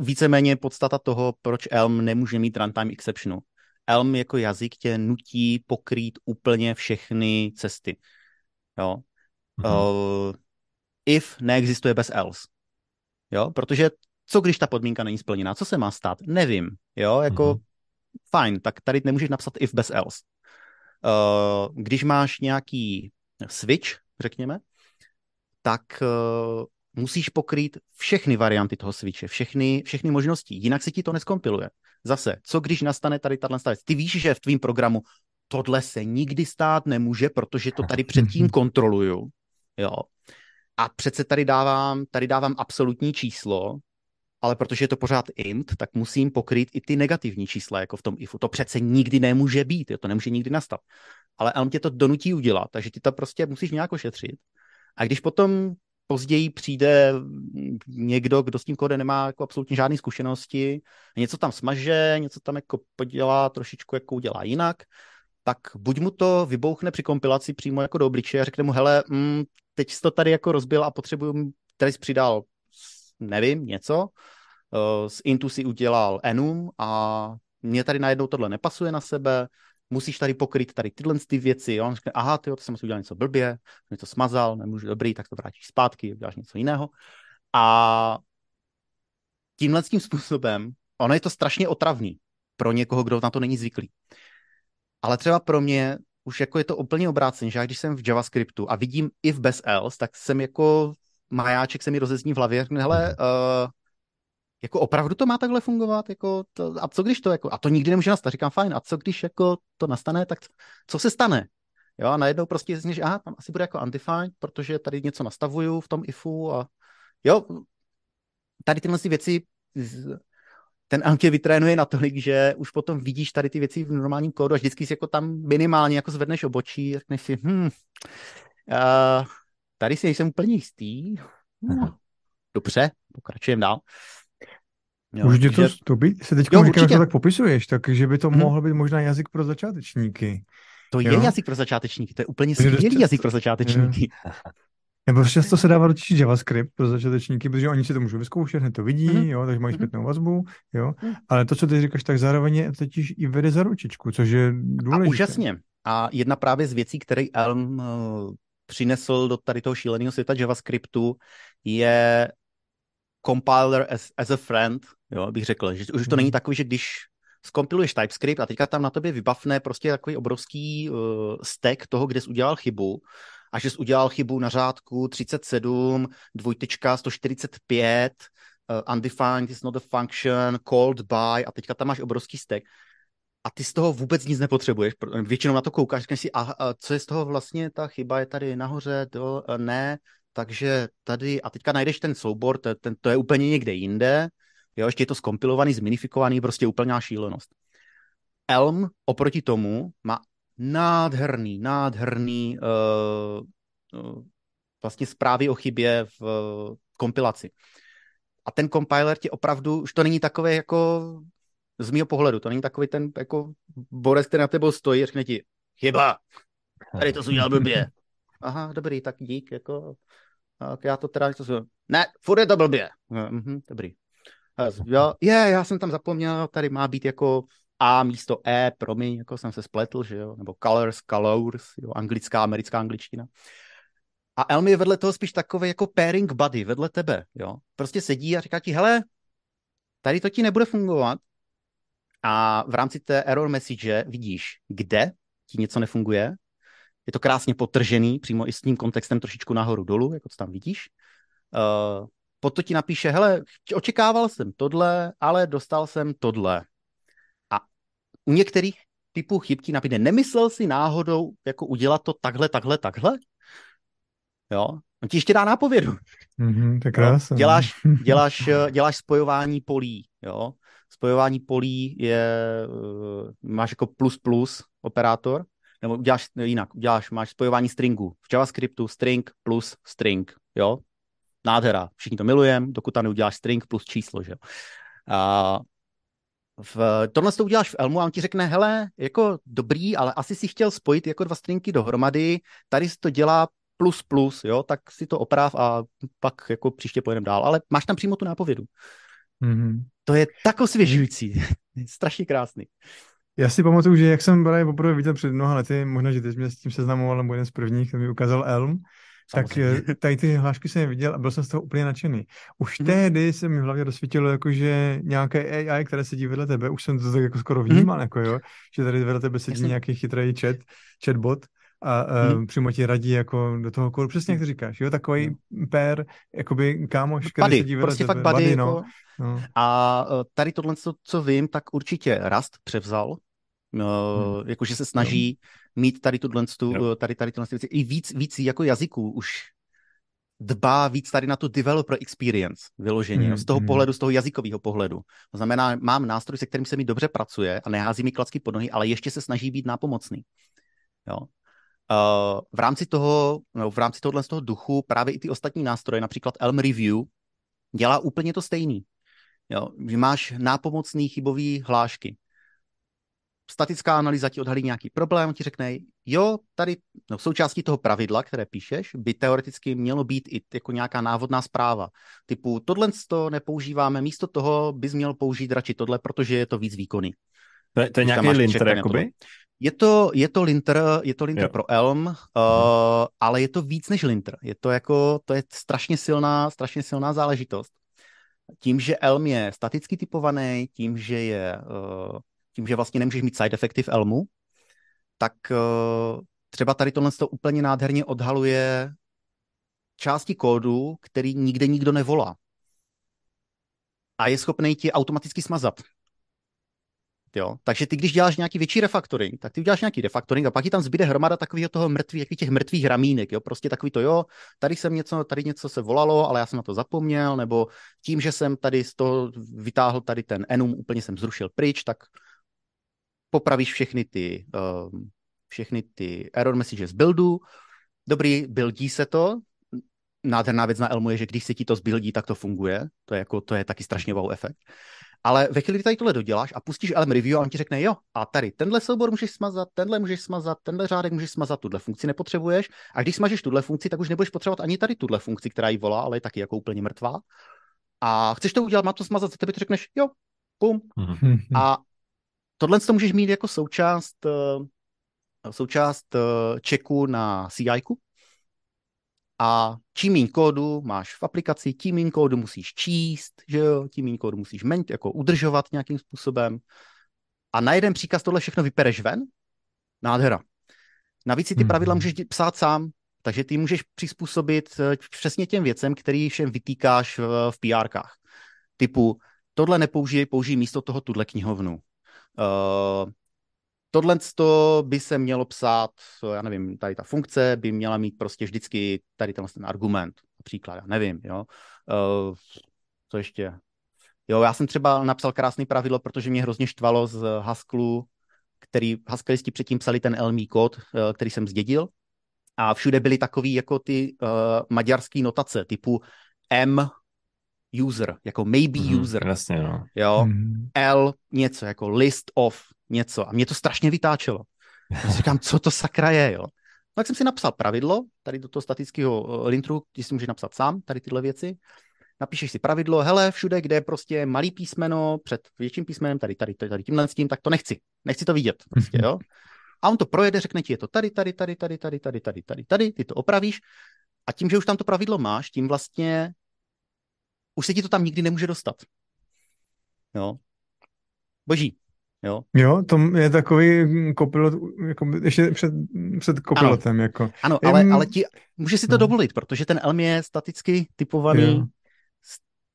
víceméně podstata toho, proč Elm nemůže mít runtime exceptionu. Elm jako jazyk tě nutí pokrýt úplně všechny cesty. Jo. Mhm. Uh, if neexistuje bez else. Jo, protože co když ta podmínka není splněná? Co se má stát? Nevím. Jo, jako Mhm. fajn, tak tady nemůžeš napsat if bez else. Uh, když máš nějaký switch, řekněme, tak uh, musíš pokrýt všechny varianty toho switche, všechny, všechny možnosti, jinak se ti to neskompiluje. Zase, co když nastane tady tato věc? Ty víš, že v tvým programu tohle se nikdy stát nemůže, protože to tady předtím kontroluju. Jo. A přece tady dávám, tady dávám absolutní číslo, ale protože je to pořád int, tak musím pokrýt i ty negativní čísla, jako v tom ifu. To přece nikdy nemůže být, jo, to nemůže nikdy nastat. Ale Elm tě to donutí udělat, takže ty to prostě musíš nějak ošetřit. A když potom později přijde někdo, kdo s tím kódem nemá jako absolutně žádné zkušenosti, něco tam smaže, něco tam jako podělá, trošičku jako udělá jinak, tak buď mu to vybouchne při kompilaci přímo jako do obličeje a řekne mu, hele, mm, teď jsi to tady jako rozbil a potřebuju, tady jsi přidal, nevím, něco, uh, z Intu si udělal enum a mě tady najednou tohle nepasuje na sebe, musíš tady pokryt tady tyhle ty věci. Jo? On řekne, aha, tyjo, to jsem asi udělal něco blbě, něco smazal, nemůžu, dobrý, tak to vrátíš zpátky, uděláš něco jiného. A tímhle tím způsobem, ono je to strašně otravný pro někoho, kdo na to není zvyklý. Ale třeba pro mě už jako je to úplně obráceně, že já když jsem v JavaScriptu a vidím if bez else, tak jsem jako majáček se mi rozezní v hlavě, řekne, hele, uh, jako opravdu to má takhle fungovat, jako to, a co když to, jako, a to nikdy nemůže nastat, říkám fajn, a co když jako to nastane, tak co se stane? Jo, a najednou prostě že aha, tam asi bude jako undefined, protože tady něco nastavuju v tom ifu a jo, tady tyhle ty věci ten tě vytrénuje natolik, že už potom vidíš tady ty věci v normálním kódu a vždycky si jako tam minimálně jako zvedneš obočí a řekneš si, hm, uh, tady si nejsem úplně jistý, no, Dobře, pokračujeme dál. Jo, Může to že... to být? Se teď říkáš, to tak popisuješ, takže by to hmm. mohl být možná jazyk pro začátečníky. To jo? je jazyk pro začátečníky, to je úplně skvělý jazyk pro začátečníky. Nebo často se dává určitě JavaScript pro začátečníky, protože oni si to můžou vyzkoušet, hned to vidí, mm-hmm. jo, takže mají mhm. zpětnou vazbu, jo. Mm-hmm. Ale to, co ty říkáš, tak zároveň je totiž i vede za ručičku, což je důležité. A úžasně. A jedna právě z věcí, které Elm uh, přinesl do tady toho šíleného světa JavaScriptu, je compiler as, as a friend, jo, bych řekl, že už to není takový, že když skompiluješ TypeScript a teďka tam na tobě vybavne prostě takový obrovský uh, stack toho, kde jsi udělal chybu a že jsi udělal chybu na řádku 37, dvojtečka 145, uh, undefined is not a function, called by a teďka tam máš obrovský stack a ty z toho vůbec nic nepotřebuješ. Většinou na to koukáš, říkáš si, a, a co je z toho vlastně, ta chyba je tady nahoře, to ne, takže tady, a teďka najdeš ten soubor, to, ten, to je úplně někde jinde, jo, ještě je to skompilovaný, zminifikovaný, prostě úplná šílenost. Elm oproti tomu má nádherný, nádherný uh, uh, vlastně zprávy o chybě v uh, kompilaci. A ten compiler ti opravdu, už to není takové jako z mého pohledu, to není takový ten jako borec, který na tebou stojí a řekne ti, chyba, tady to jsi udělal blbě. Aha, dobrý, tak dík, jako, tak já to teda něco Ne, furt je to blbě. Mhm, dobrý. Jo, je, já jsem tam zapomněl, tady má být jako A místo E, promiň, jako jsem se spletl, že jo, nebo colors, colors, jo, anglická, americká angličtina. A Elmi je vedle toho spíš takový jako pairing buddy vedle tebe, jo. Prostě sedí a říká ti, hele, tady to ti nebude fungovat, a v rámci té error message vidíš, kde ti něco nefunguje. Je to krásně potržený, přímo i s tím kontextem trošičku nahoru dolů, jako to tam vidíš. Uh, potom ti napíše, hele, očekával jsem tohle, ale dostal jsem tohle. A u některých typů chyb ti napíše, nemyslel si náhodou jako udělat to takhle, takhle, takhle? Jo, on ti ještě dá nápovědu. Mm-hmm, to krásné. Děláš, děláš, děláš spojování polí, jo spojování polí je, uh, máš jako plus plus operátor, nebo děláš jinak, děláš, máš spojování stringů. V JavaScriptu string plus string, jo? Nádhera, všichni to milujeme, dokud tam neuděláš string plus číslo, že jo? A v, tohle to uděláš v Elmu a on ti řekne, hele, jako dobrý, ale asi si chtěl spojit jako dva stringy dohromady, tady se to dělá plus plus, jo, tak si to oprav a pak jako příště pojedeme dál, ale máš tam přímo tu nápovědu. Mm-hmm. To je tak osvěžující. Strašně krásný. Já si pamatuju, že jak jsem byl poprvé viděl před mnoha lety, možná, že ty mě s tím seznamoval, nebo jeden z prvních, mi ukázal Elm, Samozřejmě. tak eh, tady ty hlášky jsem viděl a byl jsem z toho úplně nadšený. Už hmm. tehdy se mi v hlavě rozsvítilo, jako, že nějaké AI, které sedí vedle tebe, už jsem to tak jako skoro vnímal, hmm. jako jo, že tady vedle tebe sedí Jasně. nějaký chytrý chat, chatbot, a hmm. uh, přímo ti radí jako do toho kódu, přesně jak ty říkáš, jo, takový hmm. pér, jakoby kámoš, který buddy, sedí vedle prostě tebe. fakt buddy, buddy no. jako... no. A uh, tady tohle, co, co vím, tak určitě Rust převzal, uh, hmm. jakože se snaží no. mít tady tuhle, tu, tady, tady tuhle věci, i víc, víc jako jazyků už dbá víc tady na tu developer experience vyloženě, hmm, z toho hmm. pohledu, z toho jazykového pohledu. To znamená, mám nástroj, se kterým se mi dobře pracuje a nehází mi klacky pod nohy, ale ještě se snaží být nápomocný. Jo. Uh, v rámci toho, no, v rámci tohohle z toho duchu právě i ty ostatní nástroje, například Elm Review, dělá úplně to stejný. Jo, že máš nápomocný chybový hlášky. Statická analýza ti odhalí nějaký problém, ti řekne, jo, tady no, v součástí toho pravidla, které píšeš, by teoreticky mělo být i jako nějaká návodná zpráva. Typu, tohle to nepoužíváme, místo toho bys měl použít radši tohle, protože je to víc výkonný. To je, to je nějaký linter, jakoby? Je to, je to linter, je to linter pro Elm, uh, ale je to víc než linter. Je to jako, to je strašně silná, strašně silná záležitost. Tím, že Elm je staticky typovaný, tím, že je, uh, tím, že vlastně nemůžeš mít side efekty v Elmu, tak uh, třeba tady tohle to úplně nádherně odhaluje části kódu, který nikde nikdo nevolá. A je schopný ti automaticky smazat. Jo? Takže ty, když děláš nějaký větší refactoring, tak ty uděláš nějaký refactoring a pak ti tam zbyde hromada takového toho mrtvých, jakých těch mrtvých ramínek, jo? prostě takový to, jo, tady jsem něco, tady něco se volalo, ale já jsem na to zapomněl, nebo tím, že jsem tady z toho vytáhl tady ten enum, úplně jsem zrušil pryč, tak popravíš všechny ty, um, všechny ty error messages z buildu, dobrý, buildí se to, nádherná věc na Elmu je, že když se ti to zbildí, tak to funguje. To je, jako, to je taky strašně wow efekt. Ale ve chvíli, kdy tady tohle doděláš a pustíš Elm review a on ti řekne, jo, a tady tenhle soubor můžeš smazat, tenhle můžeš smazat, tenhle řádek můžeš smazat, tuhle funkci nepotřebuješ. A když smažeš tuhle funkci, tak už nebudeš potřebovat ani tady tuhle funkci, která ji volá, ale je taky jako úplně mrtvá. A chceš to udělat, má to smazat, za tebe to řekneš, jo, pum. Mm-hmm. A tohle to můžeš mít jako součást, eh, součást checku eh, na CI, a čím méně kódu máš v aplikaci, tím méně kódu musíš číst, že jo, tím méně kódu musíš men, jako udržovat nějakým způsobem. A na jeden příkaz tohle všechno vypereš ven? Nádhera. Navíc si ty pravidla mhm. můžeš psát sám, takže ty můžeš přizpůsobit eh, přesně těm věcem, který všem vytýkáš v, v PRkách. Typu, tohle nepoužij, použij místo toho tuhle knihovnu. Uh, Tohle by se mělo psát, já nevím, tady ta funkce by měla mít prostě vždycky tady ten, ten argument, například, já nevím, jo. Uh, co ještě? Jo, já jsem třeba napsal krásný pravidlo, protože mě hrozně štvalo z Hasklu, který Haskelisti předtím psali ten LMI kód, uh, který jsem zdědil. A všude byly takový jako ty uh, maďarské notace typu M user, jako maybe mm, user. Jasně, no. Jo, mm. L něco, jako list of něco. A mě to strašně vytáčelo. Já si říkám, co to sakra je, jo. No, tak jsem si napsal pravidlo, tady do toho statického eh, lintru, kde si můžeš napsat sám, tady tyhle věci. Napíšeš si pravidlo, hele, všude, kde je prostě malý písmeno před větším písmenem, tady, tady, tady, tady tímhle s tím, tak to nechci. Nechci to vidět, prostě, jo. A on to projede, řekne ti, je to tady, tady, tady, tady, tady, tady, tady, tady, tady, ty to opravíš. A tím, že už tam to pravidlo máš, tím vlastně už se ti to tam nikdy nemůže dostat. Jo. Boží. Jo, jo to je takový kopilot, jako ještě před, před kopilotem. Ano, jako. ano ale, Jen... ale ti, může si to no. dovolit, protože ten Elm je staticky typovaný jo.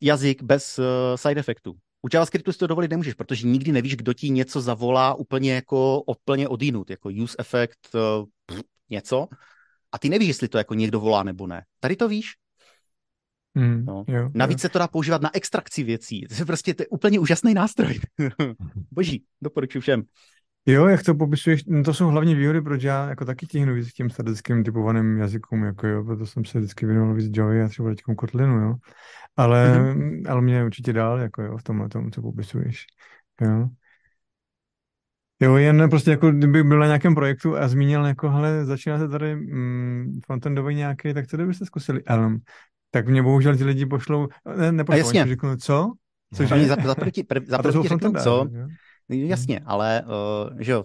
jazyk bez uh, side efektů. U JavaScriptu si to dovolit nemůžeš, protože nikdy nevíš, kdo ti něco zavolá úplně jako úplně odinut, jako use effect, uh, pff, něco. A ty nevíš, jestli to jako někdo volá nebo ne. Tady to víš. Mm, no. jo, Navíc jo. se to dá používat na extrakci věcí. To je prostě to je úplně úžasný nástroj. Boží, doporučuji všem. Jo, jak to popisuješ, no to jsou hlavní výhody, proč já jako taky tíhnu víc k těm statickým typovaným jazykům, jako jo, proto jsem se vždycky věnoval víc Javy a třeba teď Kotlinu, jo. Ale, mm-hmm. ale mě určitě dál, jako jo, v tomhle tom, co popisuješ, jo. Jo, jen prostě jako kdyby byl na nějakém projektu a zmínil jako, hele, začínáte tady mm, frontendový nějaký, tak co kdybyste zkusili Elm? Tak mě bohužel ty lidi pošlou, ne, nepošlou, jasně. řeknu, co? Což Oni za, za prvé ti, za prvé ti řeknu, co? Jo? Jasně, ale uh, že jo,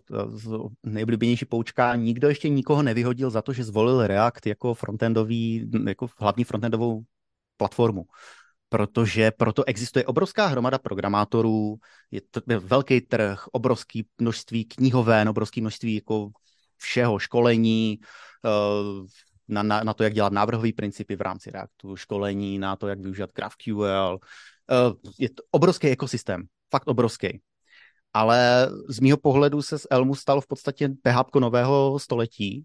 nejoblíbenější poučka, nikdo ještě nikoho nevyhodil za to, že zvolil React jako frontendový, jako hlavní frontendovou platformu. Protože proto existuje obrovská hromada programátorů, je to je velký trh, obrovské množství knihoven, obrovské množství jako všeho, školení, uh, na, na, na to, jak dělat návrhové principy v rámci Reactu, školení na to, jak využívat GraphQL. Eh, je to obrovský ekosystém, fakt obrovský. Ale z mýho pohledu se z Elmu stal v podstatě PHP nového století,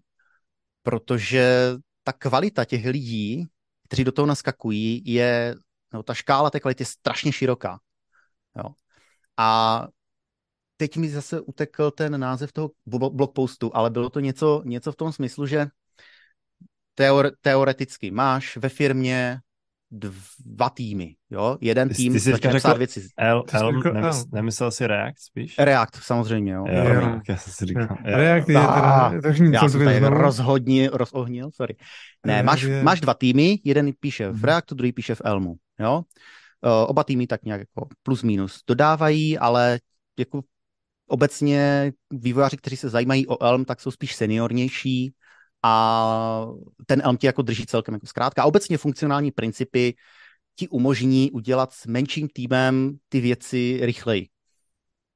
protože ta kvalita těch lidí, kteří do toho naskakují, je, no, ta škála té kvality je strašně široká. Jo. A teď mi zase utekl ten název toho blogpostu, ale bylo to něco, něco v tom smyslu, že teore, teoreticky máš ve firmě dva týmy, jo? Jeden tým ty jsi začne psát věci. L, L, nemysl, nemyslel jsi React spíš? React, samozřejmě, jo. jo, jo. Já jsem si říkal. React je teda, já jsem tady rozhodni, rozohnil, sorry. Ne, máš, je... máš dva týmy, jeden píše v mhm. Reactu, druhý píše v Elmu, jo? Oba týmy tak nějak jako plus minus dodávají, ale jako obecně vývojáři, kteří se zajímají o Elm, tak jsou spíš seniornější, a ten Elm ti jako drží celkem jako zkrátka. A obecně funkcionální principy ti umožní udělat s menším týmem ty věci rychleji.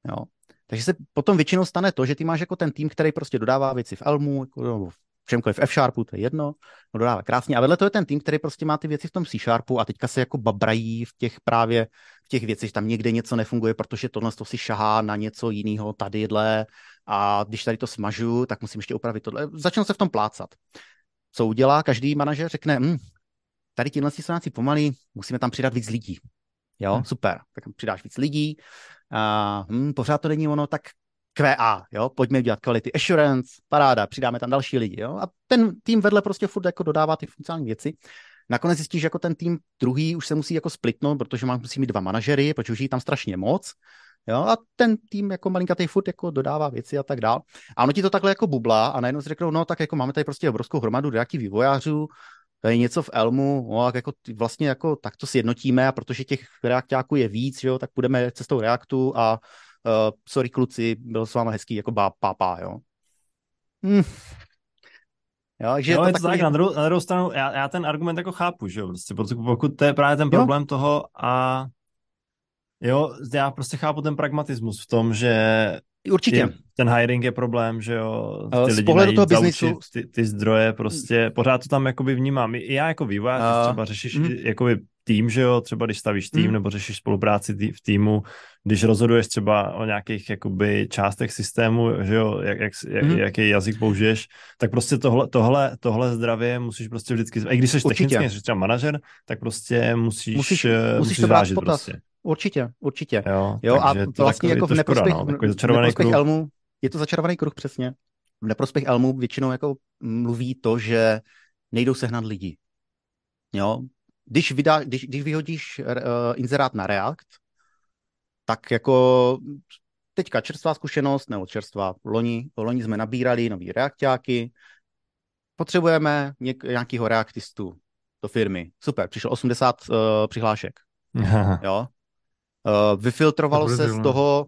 Jo. Takže se potom většinou stane to, že ty máš jako ten tým, který prostě dodává věci v Elmu, jako, v čemkoliv v F-Sharpu, to je jedno, no dodává krásně. A vedle to je ten tým, který prostě má ty věci v tom C-Sharpu a teďka se jako babrají v těch právě v těch věcech, že tam někde něco nefunguje, protože tohle to si šahá na něco jiného tadyhle a když tady to smažu, tak musím ještě upravit tohle. Začnu se v tom plácat. Co udělá? Každý manažer řekne, hm, tady tímhle si jsou pomalý, musíme tam přidat víc lidí. Jo, hmm. super. Tak přidáš víc lidí. A, hm, pořád to není ono, tak QA, jo, pojďme dělat quality assurance, paráda, přidáme tam další lidi, jo, a ten tým vedle prostě furt jako dodává ty funkcionální věci. Nakonec zjistíš, že jako ten tým druhý už se musí jako splitnout, protože má, musí mít dva manažery, protože už je tam strašně moc. Jo, a ten tým jako malinkatý furt jako dodává věci a tak dál. A ono ti to takhle jako bubla a najednou si řeknou, no tak jako máme tady prostě obrovskou hromadu reaktiv vývojářů, tady něco v Elmu, no, jako vlastně jako tak to sjednotíme a protože těch reaktáků je víc, jo, tak půjdeme cestou reaktu a uh, sorry kluci, byl s váma hezký jako bá, pápá, jo. Hm. Jo, takže jo, je to, takový... tak, na druhou, na druhou stranu, já, já, ten argument jako chápu, že jo, prostě, pokud to je právě ten problém jo. toho a jo, já prostě chápu ten pragmatismus v tom, že Určitě. Je, ten hiring je problém, že jo, ty Z lidi pohledu toho biznisu. Ty, ty, zdroje prostě, pořád to tam jakoby vnímám. I já jako vývojář, uh, třeba řešíš mm. jakoby tým, že jo, třeba když stavíš tým, mm. nebo řešíš spolupráci tý, v týmu, když rozhoduješ třeba o nějakých jakoby částech systému, že jo, jak, jak, mm. jaký jazyk použiješ, tak prostě tohle, tohle, tohle zdravě musíš prostě vždycky, i když jsi technický, jsi třeba manažer, tak prostě musíš, musíš, musíš, musíš to brát prostě. Určitě, určitě. Jo, jo a vlastně jako v neprospěch, škoda, no, začarovaný neprospěch kruh. Elmu, je to začarovaný kruh přesně. V neprospěch Elmu většinou jako mluví to, že nejdou sehnat lidi. Jo, když, vydá, když, když vyhodíš uh, inzerát na React, tak jako teďka čerstvá zkušenost, nebo čerstvá, loni, loni jsme nabírali nový reaktáky, potřebujeme něk, nějakýho reaktistu do firmy. Super, přišlo 80 uh, eh, přihlášek. jo, Uh, vyfiltrovalo se z toho.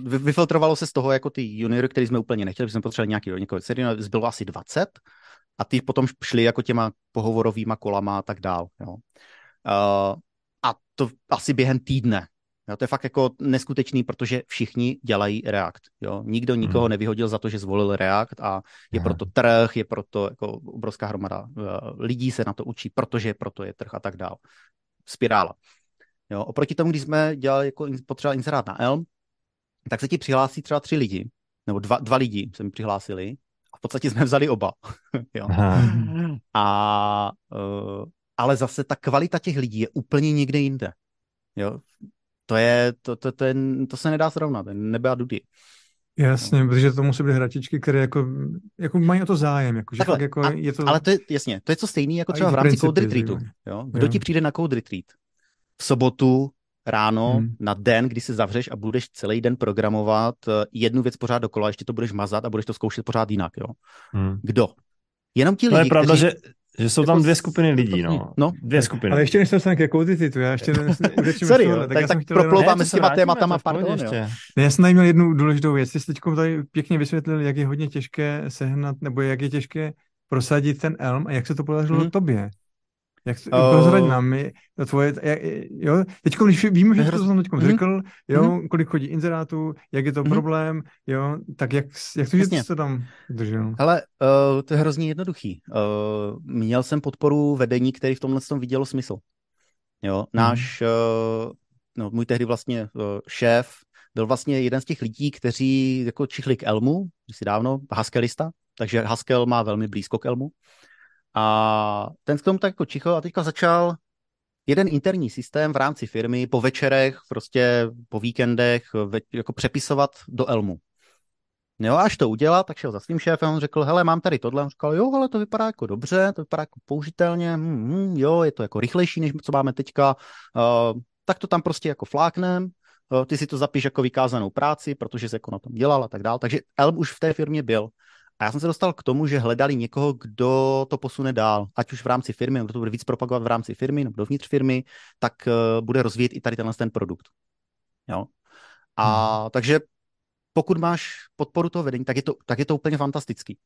Vy, vyfiltrovalo se z toho jako ty juniory, který jsme úplně nechtěli, protože jsme potřebovali nějaký do někoho senior, zbylo asi 20 a ty potom šli jako těma pohovorovýma kolama a tak dál. Jo. Uh, a to asi během týdne. Jo, to je fakt jako neskutečný, protože všichni dělají React. Jo. Nikdo nikoho hmm. nevyhodil za to, že zvolil React a je proto trh, je proto jako obrovská hromada uh, lidí se na to učí, protože proto je trh a tak dál. Spirála. Jo, oproti tomu, když jsme dělali jako potřeba inzerát na Elm, tak se ti přihlásí třeba tři lidi, nebo dva, dva lidi se mi přihlásili a v podstatě jsme vzali oba. jo. A, uh, ale zase ta kvalita těch lidí je úplně někde jinde. Jo. To, je, to, to, to, je, to se nedá srovnat, nebe a dudy. Jasně, no. protože to musí být hratičky, které jako, jako mají o to zájem. Jako, že Takhle, jako a, je to... Ale to je, jasně, to je co stejný jako třeba v rámci Code Retreatu. Jo? Kdo jo. ti přijde na Code Retreat? v sobotu ráno hmm. na den, kdy se zavřeš a budeš celý den programovat eh, jednu věc pořád dokola, ještě to budeš mazat a budeš to zkoušet pořád jinak, jo. Hmm. Kdo? Jenom ti lidi, To je pravda, kteří... že že jsou tam dvě skupiny lidí, no. no. Dvě skupiny. Ale ještě než jsem se k Audititu, já ještě Sorry, tohle, tak, tak, tak proplouváme s těma tématama, pardon. Ještě. Ne, já jsem tady měl jednu důležitou věc. Ty jsi teď tady pěkně vysvětlil, jak je hodně těžké sehnat, nebo jak je těžké prosadit ten Elm a jak se to podařilo hmm. tobě. Jak uh, prozrať nám, je, to tvoje, jak, jo, teď když víme, že to jsem teď mm-hmm. řekl, jo, mm-hmm. kolik chodí inzerátů, jak je to mm-hmm. problém, jo, tak jak, jak to, že jsi to tam držel? Hele, uh, to je hrozně jednoduchý. Uh, měl jsem podporu vedení, který v tomhle tom vidělo smysl. Jo, náš, mm. uh, no, můj tehdy vlastně uh, šéf byl vlastně jeden z těch lidí, kteří jako čichli k Elmu, si dávno, Haskellista, takže Haskell má velmi blízko k Elmu. A ten k tomu tak jako čicho a teďka začal jeden interní systém v rámci firmy po večerech, prostě po víkendech ve, jako přepisovat do Elmu. Jo, až to udělal, tak šel za svým šéfem, on řekl, hele, mám tady tohle. On říkal, jo, ale to vypadá jako dobře, to vypadá jako použitelně, hmm, hmm, jo, je to jako rychlejší, než co máme teďka, uh, tak to tam prostě jako fláknem, uh, ty si to zapíš jako vykázanou práci, protože se jako na tom dělal a tak dál. Takže Elm už v té firmě byl. A já jsem se dostal k tomu, že hledali někoho, kdo to posune dál, ať už v rámci firmy, kdo to bude víc propagovat v rámci firmy nebo dovnitř firmy, tak uh, bude rozvíjet i tady tenhle ten produkt. Jo? A hmm. takže pokud máš podporu toho vedení, tak je to, tak je to úplně fantastický.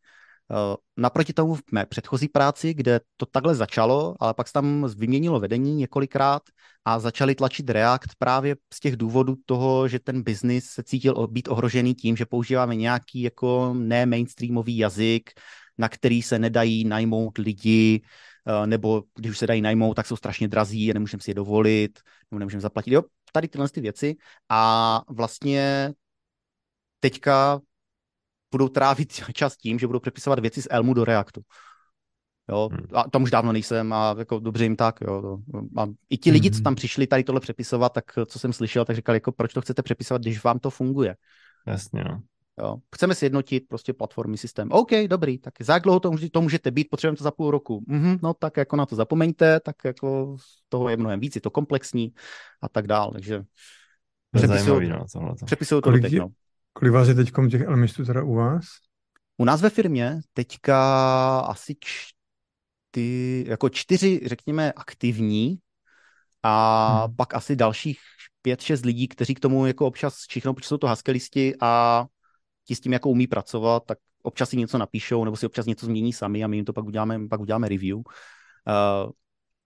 Eh, naproti tomu v mé předchozí práci, kde to takhle začalo, ale pak se tam vyměnilo vedení několikrát a začali tlačit React právě z těch důvodů toho, že ten biznis se cítil být ohrožený tím, že používáme nějaký jako ne mainstreamový jazyk, na který se nedají najmout lidi, eh, nebo když už se dají najmout, tak jsou strašně drazí a nemůžeme si je dovolit, nebo nemůžeme zaplatit. Jo, tady tyhle ty věci. A vlastně teďka budou trávit čas tím, že budou přepisovat věci z Elmu do Reactu. Jo, hmm. a tam už dávno nejsem a jako dobře jim tak, jo. A i ti lidi, co hmm. tam přišli tady tohle přepisovat, tak co jsem slyšel, tak říkali, jako proč to chcete přepisovat, když vám to funguje. Jasně, no. Jo. Chceme sjednotit prostě platformy, systém. OK, dobrý, tak za jak dlouho to, může, to můžete být, potřebujeme to za půl roku. Mm-hmm, no tak jako na to zapomeňte, tak jako z toho je mnohem víc, je to komplexní a tak dále. Takže přepisují no, to kolik, doteď, no. Kolik vás je teď těch elmistů teda u vás? U nás ve firmě teďka asi čty, jako čtyři, řekněme, aktivní a hmm. pak asi dalších pět, šest lidí, kteří k tomu jako občas čichnou, protože jsou to haskelisti a ti s tím jako umí pracovat, tak občas si něco napíšou nebo si občas něco změní sami a my jim to pak uděláme, pak uděláme review. Uh,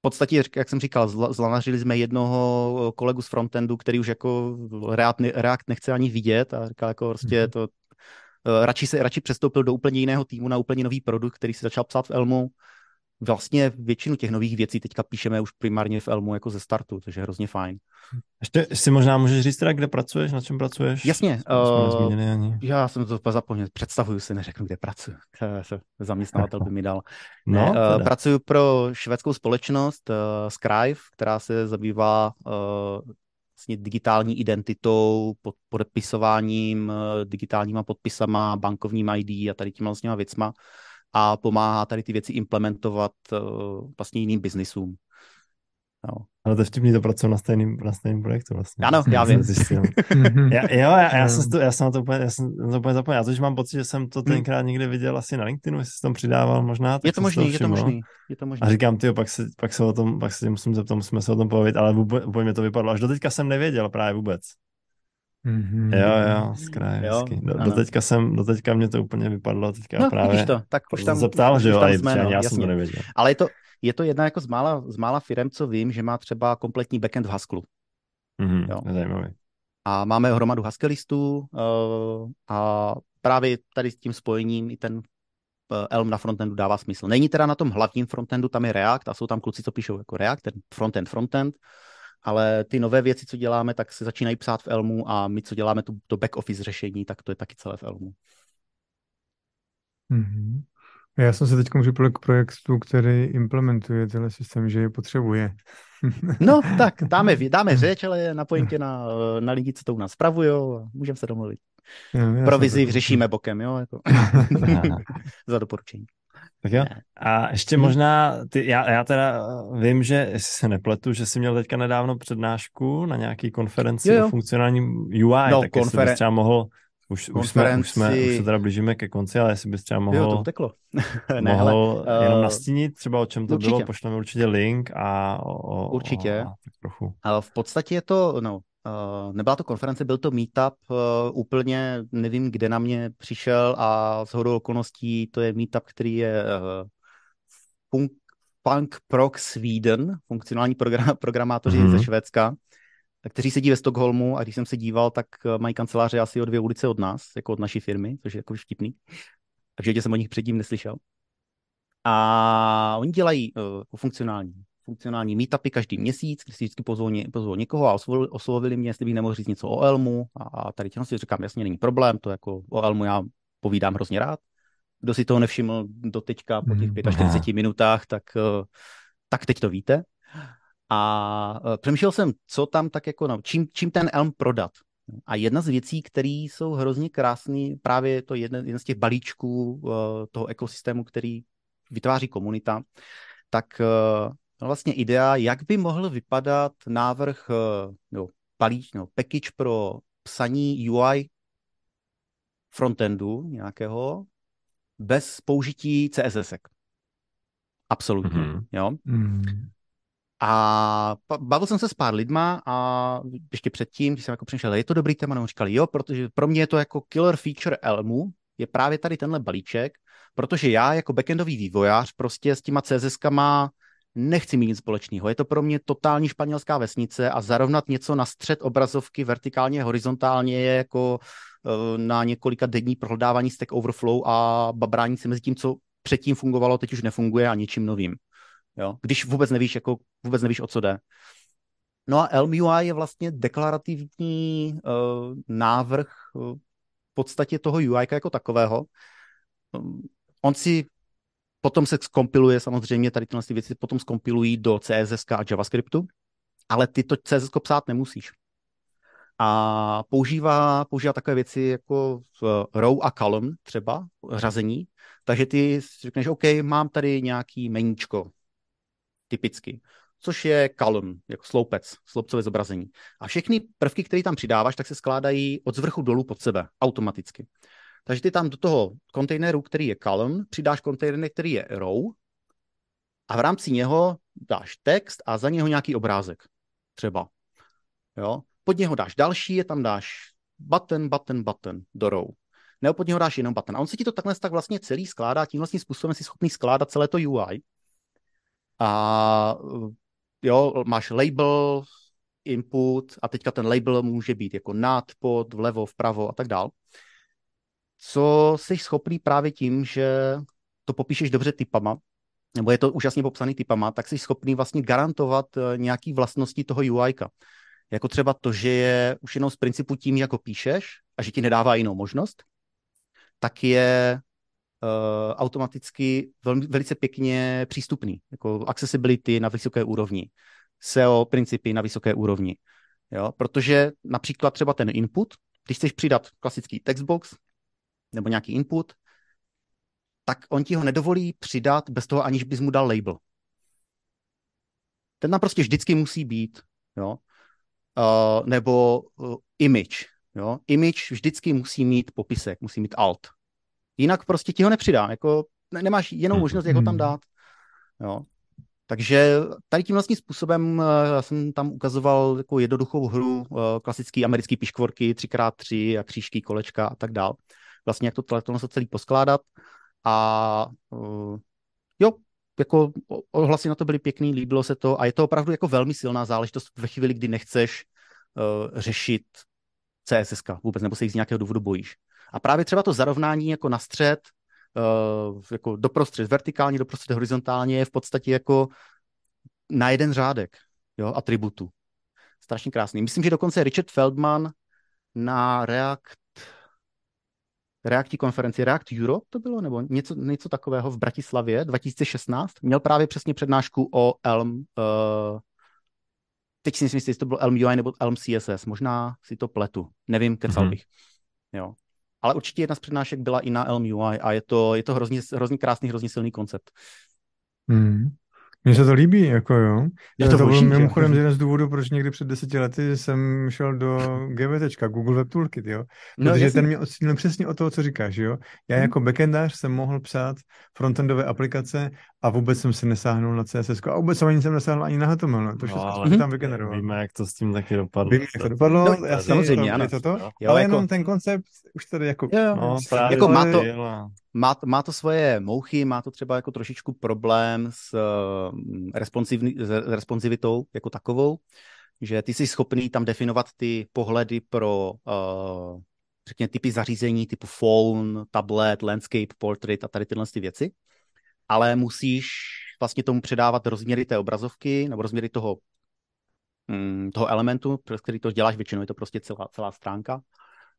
podstatě, jak jsem říkal, zlanařili jsme jednoho kolegu z frontendu, který už jako React, React nechce ani vidět a říkal jako prostě mhm. to, uh, radši se radši přestoupil do úplně jiného týmu na úplně nový produkt, který si začal psát v Elmu vlastně většinu těch nových věcí teďka píšeme už primárně v Elmu jako ze startu, takže je hrozně fajn. Ještě si možná můžeš říct teda, kde pracuješ, na čem pracuješ? Jasně, uh, ani. já jsem to zapomněl, představuju si, neřeknu, kde pracuji, zaměstnavatel by mi dal. No, uh, pracuji pro švédskou společnost uh, Scrive, která se zabývá uh, vlastně digitální identitou, pod, podepisováním, uh, digitálníma podpisama, bankovním ID a tady těma vlastně věcma a pomáhá tady ty věci implementovat uh, vlastně jiným biznisům. No. Ale to je vtipný, to pracuji na stejném, na stejném projektu vlastně. Ano, já vím. já, jo, já, já, jsem to, já jsem to úplně, já jsem to úplně zapomněl. Já totiž mám pocit, že jsem to hmm. tenkrát někde viděl asi na LinkedInu, jestli jsem tam přidával možná. Je to možný, je to možný, je to možný. A říkám, ty, pak se, pak se o tom, pak se musím zeptat, musíme se o tom povědět, ale úplně, úplně mě to vypadlo. Až do teďka jsem nevěděl právě vůbec. Mm-hmm. Jo, jo, skraj, jo, do, do, teďka jsem, do teďka mě to úplně vypadlo, teďka no, právě to, tak už tam, zeptal, že jo, ale jsme, no, já jsem to nevěděl. Ale je to, je to jedna jako z mála, z mála firm, co vím, že má třeba kompletní backend v Haskellu. Mm-hmm, jo. zajímavý. A máme hromadu Haskellistů uh, a právě tady s tím spojením i ten uh, Elm na frontendu dává smysl. Není teda na tom hlavním frontendu, tam je React a jsou tam kluci, co píšou jako React, ten frontend, frontend, ale ty nové věci, co děláme, tak se začínají psát v Elmu a my, co děláme tu, to back office řešení, tak to je taky celé v Elmu. Mm-hmm. Já jsem se teď připojil k projektu, který implementuje tenhle systém, že je potřebuje. no, tak dáme, dáme řeč, ale napojím tě na, na lidi, co to u nás spravují a můžeme se domluvit. No, Provizi řešíme bokem, jo, jako. za doporučení. Tak jo. A ještě možná, ty, já, já teda vím, že, jestli se nepletu, že jsi měl teďka nedávno přednášku na nějaký konferenci jo, jo. o funkcionálním UI, no, tak konferen- jestli bys třeba mohl, už, už, jsme, už, jsme, už se teda blížíme ke konci, ale jestli bys třeba mohl, jo, to uteklo. ne, mohl ale, jenom uh, nastínit třeba o čem to určitě. bylo, pošleme určitě link a o, Určitě. O, tak trochu. v podstatě je to, no, nebyla to konference, byl to meetup, uh, úplně nevím, kde na mě přišel a s hodou okolností to je meetup, který je uh, Funk, Punk Prog Sweden, funkcionální program, programátoři mm-hmm. ze Švédska, kteří sedí ve Stockholmu a když jsem se díval, tak mají kanceláře asi o dvě ulice od nás, jako od naší firmy, což je jako vtipný. Takže jsem o nich předtím neslyšel. A oni dělají uh, funkcionální funkcionální meetupy každý měsíc, kdy si vždycky pozvou, ně, pozvou někoho a oslovili, oslovili mě, jestli bych nemohl říct něco o Elmu a tady těm si říkám, jasně, není problém, to jako o Elmu já povídám hrozně rád. Kdo si toho nevšiml do teďka po těch 45 mm, minutách, tak, eh, tak teď to víte. A eh, přemýšlel jsem, co tam tak jako, no, čím, čím ten Elm prodat. A jedna z věcí, které jsou hrozně krásné, právě to jeden, jeden z těch balíčků uh, toho ekosystému, který vytváří komunita, tak uh, vlastně idea, jak by mohl vypadat návrh no, palíč, no, package pro psaní UI frontendu nějakého bez použití CSS. Absolutně, mm-hmm. jo. Mm-hmm. A bavil jsem se s pár lidma a ještě předtím, když jsem jako přišel, je to dobrý téma, no říkali, jo, protože pro mě je to jako killer feature Elmu, je právě tady tenhle balíček, protože já jako backendový vývojář prostě s těma CSS-kama nechci mít nic společného. Je to pro mě totální španělská vesnice a zarovnat něco na střed obrazovky vertikálně, horizontálně je jako uh, na několika denní prohledávání Stack Overflow a babrání se mezi tím, co předtím fungovalo, teď už nefunguje a ničím novým. Jo? Když vůbec nevíš, jako, vůbec nevíš, o co jde. No a LMUI je vlastně deklarativní uh, návrh uh, v podstatě toho UI jako takového. Um, on si Potom se skompiluje samozřejmě, tady tyhle věci potom skompilují do CSS a JavaScriptu, ale ty to CSS psát nemusíš. a používá, používá takové věci jako row a column třeba, řazení. Takže ty řekneš, OK, mám tady nějaký meníčko, typicky, což je column, jako sloupec, sloupcové zobrazení. A všechny prvky, které tam přidáváš, tak se skládají od zvrchu dolů pod sebe, automaticky. Takže ty tam do toho kontejneru, který je column, přidáš kontejner, který je row a v rámci něho dáš text a za něho nějaký obrázek. Třeba. Jo? Pod něho dáš další, je tam dáš button, button, button do row. Nebo pod něho dáš jenom button. A on se ti to takhle tak vlastně celý skládá, tím vlastně způsobem si schopný skládat celé to UI. A jo, máš label, input a teďka ten label může být jako nad, pod, vlevo, vpravo a tak dál. Co jsi schopný právě tím, že to popíšeš dobře typama, nebo je to úžasně popsaný typama, tak jsi schopný vlastně garantovat eh, nějaký vlastnosti toho UI. Jako třeba to, že je už jenom z principu tím, jako píšeš a že ti nedává jinou možnost, tak je uh, automaticky velmi, velice pěkně přístupný. Jako accessibility na vysoké úrovni, SEO principy na vysoké úrovni. Jo? Protože například třeba ten input, když chceš přidat klasický textbox nebo nějaký input, tak on ti ho nedovolí přidat bez toho, aniž bys mu dal label. Ten tam prostě vždycky musí být, jo. Uh, nebo uh, image, jo. Image vždycky musí mít popisek, musí mít alt. Jinak prostě ti ho nepřidá, jako ne, nemáš jinou možnost, jak ho tam dát, jo. Takže tady tím vlastním způsobem uh, jsem tam ukazoval jako jednoduchou hru, uh, klasický americký piškvorky, 3x3 a křížky, kolečka a tak dál. Vlastně jak to, to, to celý poskládat. A uh, jo, jako ohlasy na to byly pěkný, líbilo se to a je to opravdu jako velmi silná záležitost ve chvíli, kdy nechceš uh, řešit CSS, vůbec, nebo se jich z nějakého důvodu bojíš. A právě třeba to zarovnání jako na střed, uh, jako doprostřed vertikálně, doprostřed horizontálně je v podstatě jako na jeden řádek jo, atributu. Strašně krásný. Myslím, že dokonce Richard Feldman na React Reacti konferenci React Europe to bylo, nebo něco, něco takového v Bratislavě 2016. Měl právě přesně přednášku o Elm, uh, teď si myslím, jestli to byl Elm UI nebo Elm CSS, možná si to pletu, nevím, kecal mm-hmm. bych. Jo. Ale určitě jedna z přednášek byla i na Elm UI a je to, je to hrozně, hrozně krásný, hrozně silný koncept. Mm. Mně se to líbí, jako jo. Je to, to byl mimochodem jeden z důvodů, proč někdy před deseti lety jsem šel do GVT, Google Web Toolkit, jo. No, Protože no, ten mě odstínil přesně o toho, co říkáš, jo. Já hmm. jako backendář jsem mohl psát frontendové aplikace a vůbec jsem si nesáhnul na CSS a vůbec ani jsem nesáhl ani na HTML, no. to všechno no, ale tam vygeneroval. Víme, jak to s tím taky dopadlo. Víme, jak to dopadlo, no, já samozřejmě, ano. To, to, jo, ale jako... jenom ten koncept už tady jako... Jo, no, právě jako má to, má, má to svoje mouchy, má to třeba jako trošičku problém s, uh, s responsivitou jako takovou, že ty jsi schopný tam definovat ty pohledy pro uh, řekněme typy zařízení typu phone, tablet, landscape, portrait a tady tyhle ty věci, ale musíš vlastně tomu předávat rozměry té obrazovky nebo rozměry toho, mm, toho elementu, pro který to děláš, většinou je to prostě celá, celá stránka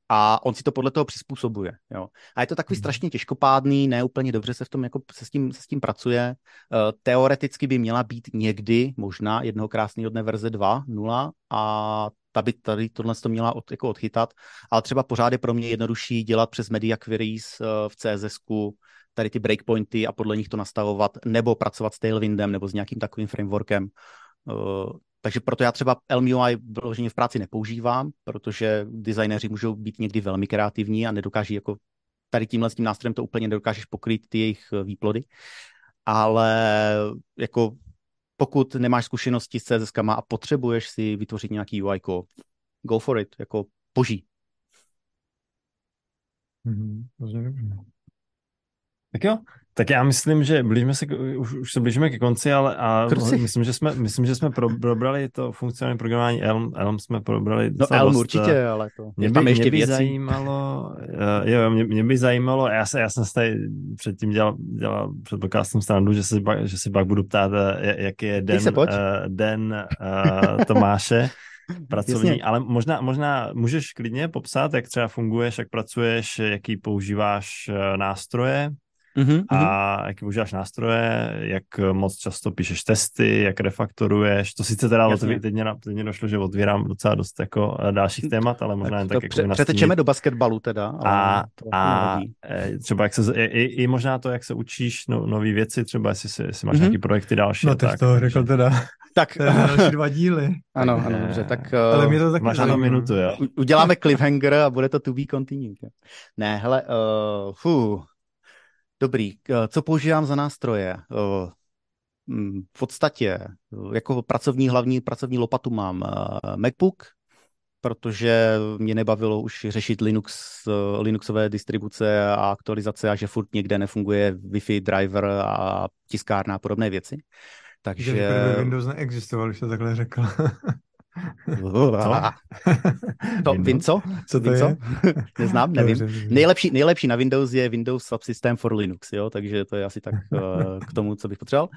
a on si to podle toho přizpůsobuje. Jo. A je to takový hmm. strašně těžkopádný, ne úplně dobře se v tom jako se s tím, se s tím pracuje. Uh, teoreticky by měla být někdy, možná jednoho krásného dne verze 2.0 a ta by tady tohle to měla od, jako odchytat, ale třeba pořád je pro mě jednodušší dělat přes media queries uh, v CSS tady ty breakpointy a podle nich to nastavovat, nebo pracovat s Tailwindem, nebo s nějakým takovým frameworkem. Uh, takže proto já třeba LMUI vyloženě v práci nepoužívám, protože designéři můžou být někdy velmi kreativní a nedokáží jako tady tímhle s tím nástrojem to úplně nedokážeš pokrýt ty jejich eh, výplody. Ale jako pokud nemáš zkušenosti s CSS a potřebuješ si vytvořit nějaký UI, go for it, jako boží. Mm-hmm, tak jo, tak já myslím, že blížíme se, už, už se blížíme ke konci, ale a myslím, že jsme, myslím, že jsme probrali to funkcionální programování Elm, Elm jsme probrali. No Elm dost, určitě, ale to mě by, tam ještě mě by věcí. zajímalo, uh, jo, mě, mě, by zajímalo, já, se, já jsem se tady předtím dělal, dělal před podcastem standu, že, se, že si pak budu ptát, eh, jaký je den, uh, den uh, Tomáše pracovní, Jasně. ale možná, možná můžeš klidně popsat, jak třeba funguješ, jak pracuješ, jaký používáš nástroje, mm-hmm. a jaký používáš nástroje, jak moc často píšeš testy, jak refaktoruješ. To sice teda otví, teď, mě, teď mě došlo, že otvírám docela dost jako eh, dalších témat, ale možná jen tak pře- jako Přetečeme do basketbalu teda. Ale a, a eh, třeba jak se, i, i, možná to, jak se učíš no, nové věci, třeba jestli, jestli máš mm-hmm. nějaký projekty další. No tak, to řekl teda. Tak. další dva díly. Ano, ano, dobře, tak... Ale mě to taky Máš na minutu, jo. Uděláme cliffhanger a bude to to be continued. Ne, hele, uh, fuh, dobrý. Co používám za nástroje? Uh, v podstatě jako pracovní hlavní pracovní lopatu mám MacBook, protože mě nebavilo už řešit Linux, Linuxové distribuce a aktualizace a že furt někde nefunguje Wi-Fi driver a tiskárna a podobné věci. Takže... Že Windows neexistoval, když to takhle řekl. To, vím co? Co to vím, je? Neznám, nevím. Dobře. Nejlepší, nejlepší na Windows je Windows Subsystem for Linux, jo? takže to je asi tak uh, k tomu, co bych potřeboval.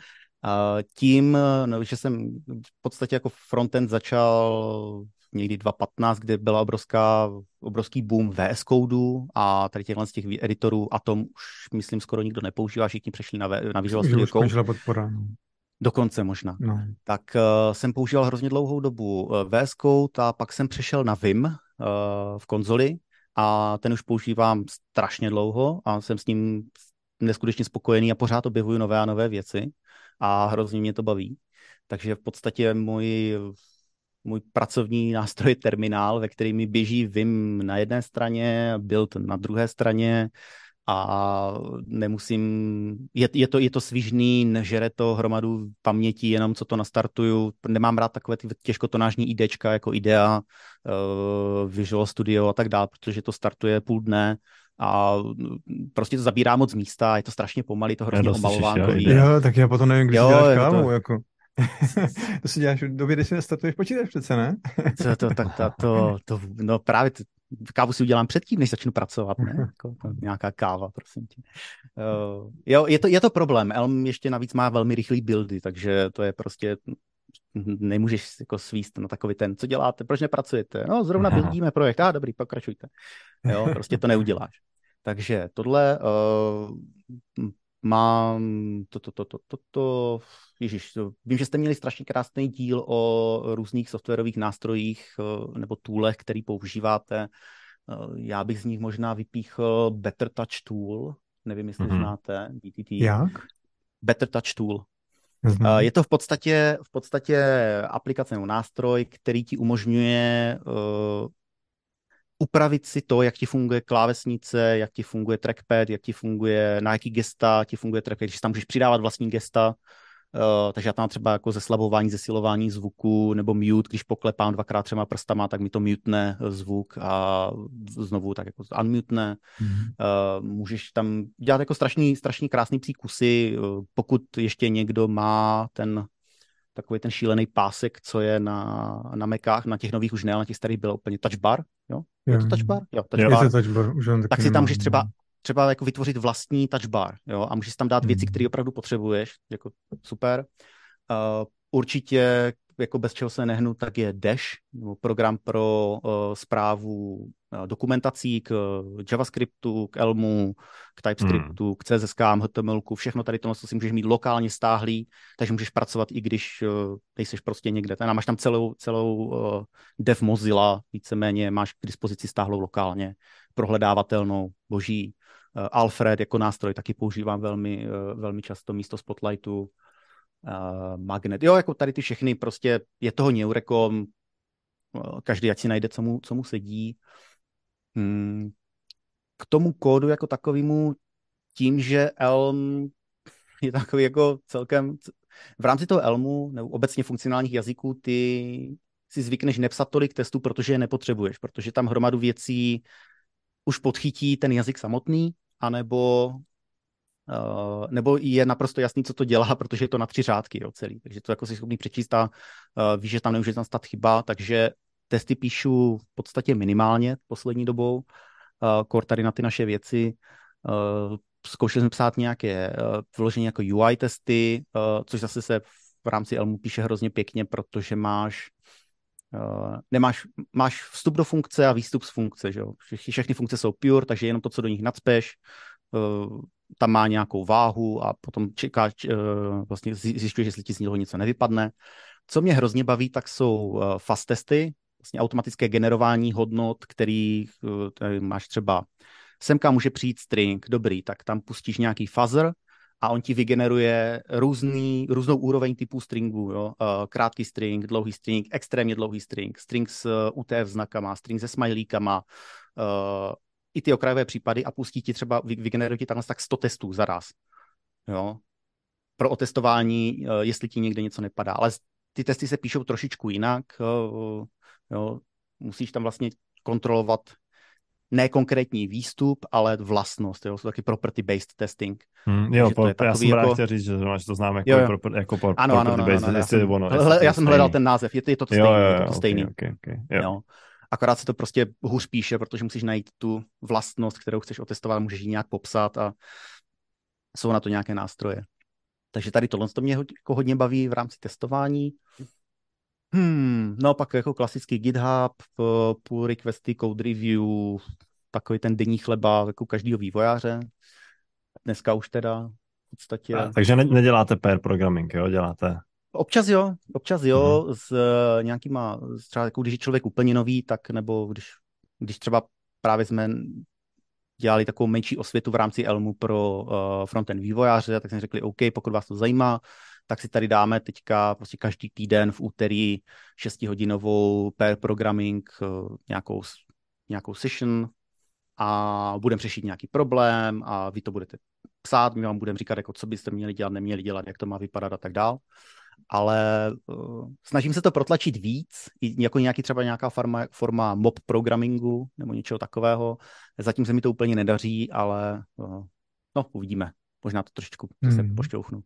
A tím, no, že jsem v podstatě jako frontend začal někdy 2015, kde byla obrovská, obrovský boom VS Code a tady těchhle z těch editorů Atom už myslím skoro nikdo nepoužívá, všichni přešli na, na Visual Studio Code. podpora. Dokonce možná. No. Tak uh, jsem používal hrozně dlouhou dobu uh, VS Code a pak jsem přešel na Vim uh, v konzoli a ten už používám strašně dlouho a jsem s ním neskutečně spokojený a pořád objevuju nové a nové věci a hrozně mě to baví. Takže v podstatě můj, můj pracovní nástroj je terminál, ve který mi běží Vim na jedné straně, Build na druhé straně, a nemusím, je, je, to, je to svižný, nežere to hromadu paměti, jenom co to nastartuju. Nemám rád takové ty těžkotonážní IDčka jako IDEA, uh, Visual Studio a tak dále, protože to startuje půl dne a prostě to zabírá moc místa, je to strašně pomalý, to hrozně omalovánko. Jo, tak já potom nevím, když jo, děláš kávu, to... jako. to si děláš v době, kdy si nestartuješ počítač přece, ne? to, to, to, to, to, to, no právě kávu si udělám předtím, než začnu pracovat, ne? Jako, nějaká káva, prosím tě. Uh, jo, je to, je to problém. Elm ještě navíc má velmi rychlý buildy, takže to je prostě nemůžeš jako svíst na takový ten, co děláte, proč nepracujete? No, zrovna buildíme projekt, a ah, dobrý, pokračujte. Jo, prostě to neuděláš. Takže tohle uh, mám to, to, to, to, to, to, Ježíš, vím, že jste měli strašně krásný díl o různých softwarových nástrojích eh, nebo toolech, který používáte. Eh, já bych z nich možná vypíchl Better Touch Tool, nevím, jestli mm-hmm. znáte, BTT. Jak? Better Touch Tool. Mm-hmm. Je to v podstatě, v podstatě aplikace nebo nástroj, který ti umožňuje upravit si to, jak ti funguje klávesnice, jak ti funguje trackpad, jak ti funguje, na jaký gesta ti funguje trackpad, když tam můžeš přidávat vlastní gesta, Uh, takže já tam třeba jako zeslabování, zesilování zvuku nebo mute, když poklepám dvakrát třema prstama, tak mi to mutne zvuk a znovu tak jako unmutne. Mm-hmm. Uh, můžeš tam dělat jako strašný, strašný krásný psí kusy, uh, pokud ještě někdo má ten takový ten šílený pásek, co je na, na Mekách, na těch nových už ne, ale na těch starých byl úplně touch bar, jo? Je to touch bar? Jo, touch bar. Je to touch bar. Už tak si tam můžeš třeba třeba jako vytvořit vlastní touch bar, jo, a můžeš tam dát věci, hmm. které opravdu potřebuješ, jako super. Uh, určitě, jako bez čeho se nehnu, tak je Dash, program pro uh, zprávu uh, dokumentací k uh, JavaScriptu, k Elmu, k TypeScriptu, hmm. k CSS, HTML, všechno tady to si můžeš mít lokálně stáhlý, takže můžeš pracovat i když uh, nejseš prostě někde. Ten, máš tam celou, celou uh, dev Mozilla, víceméně máš k dispozici stáhlou lokálně, prohledávatelnou, boží. Eh, Alfred jako nástroj taky používám velmi, eh, velmi často místo Spotlightu. Eh, Magnet. Jo, jako tady ty všechny, prostě je toho neurekom, každý ať si najde, co mu, co mu sedí. Hmm. K tomu kódu jako takovému, tím, že Elm je takový jako celkem, v rámci toho Elmu nebo obecně funkcionálních jazyků, ty si zvykneš nepsat tolik testů, protože je nepotřebuješ, protože tam hromadu věcí už podchytí ten jazyk samotný, anebo Uh, nebo je naprosto jasný, co to dělá, protože je to na tři řádky jo, celý. Takže to jako si schopný přečíst a uh, víš, že tam nemůže tam stát chyba, takže testy píšu v podstatě minimálně poslední dobou. Uh, kor tady na ty naše věci. Uh, zkoušeli jsme psát nějaké uh, vložení jako UI testy, což zase se v rámci Elmu píše hrozně pěkně, protože máš nemáš, máš vstup do funkce a výstup z funkce, že jo? Všechny, všechny funkce jsou pure, takže jenom to, co do nich nadspeš, tam má nějakou váhu a potom čeká, vlastně zjišťuje, jestli ti z něho něco nevypadne. Co mě hrozně baví, tak jsou fast testy, vlastně automatické generování hodnot, který máš třeba semka může přijít string, dobrý, tak tam pustíš nějaký fuzzer a on ti vygeneruje různý, různou úroveň typů stringů, jo? Uh, krátký string, dlouhý string, extrémně dlouhý string, string s uh, UTF znakama, string se smajlíkama, i ty okrajové případy a pustí ti třeba, vygeneruje ti takhle tak 100 testů za raz. Jo? Pro otestování, jestli ti někde něco nepadá. Ale ty testy se píšou trošičku jinak. Jo? Musíš tam vlastně kontrolovat ne konkrétní výstup, ale vlastnost. Jo? Jsou taky property-based testing. Hmm, jo, po, já jsem jako... chtěl říct, že to znám jako, jo, jo. Jako pro, ano, ano, ano, ano, já jsem, ono, hle, já jsem hledal ten název, je to, je to, stejný, jo, jo, jo, je to, to okay, stejný. Okay, okay, jo. Jo. Akorát se to prostě hůř píše, protože musíš najít tu vlastnost, kterou chceš otestovat, můžeš ji nějak popsat a jsou na to nějaké nástroje. Takže tady tohle to mě jako hodně baví v rámci testování. Hmm, no pak jako klasický GitHub, pull requesty, code review, takový ten denní chleba jako každého vývojáře. Dneska už teda v podstatě... A, takže ne, neděláte pair programming, jo? Děláte... Občas jo, občas jo, mm-hmm. s uh, nějakýma, třeba jako když je člověk úplně nový, tak nebo když, když třeba právě jsme dělali takovou menší osvětu v rámci Elmu pro uh, frontend vývojáře, tak jsme řekli, OK, pokud vás to zajímá, tak si tady dáme teďka prostě každý týden v úterý 6-hodinovou pair programming, uh, nějakou, nějakou session a budeme řešit nějaký problém a vy to budete psát, my vám budeme říkat, jako co byste měli dělat, neměli dělat, jak to má vypadat a tak dál. Ale uh, snažím se to protlačit víc, jako nějaký třeba nějaká forma, forma mob programmingu nebo něčeho takového. Zatím se mi to úplně nedaří, ale uh, no, uvidíme. Možná to trošičku hmm. se pošťouchnu.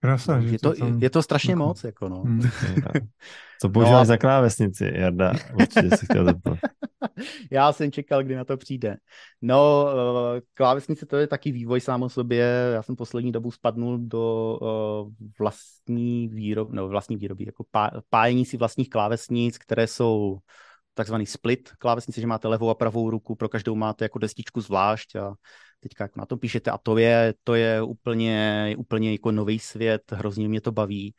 Krasa, no, je, to, tam... je to strašně jako... moc, jako no. Hmm. Co používáš no. za klávesnici, Jarda? Určitě se chtěl zeptat. Já jsem čekal, kdy na to přijde. No, eh, klávesnice to je taky vývoj sám o sobě. Já jsem poslední dobu spadnul do uh, vlastní výroby, no vlastní výroby, jako pá, pájení si vlastních klávesnic, které jsou takzvaný split klávesnice, že máte levou a pravou ruku, pro každou máte jako destičku zvlášť a teďka jako na tom píšete a to je, to je úplně, úplně jako nový svět, hrozně mě to baví,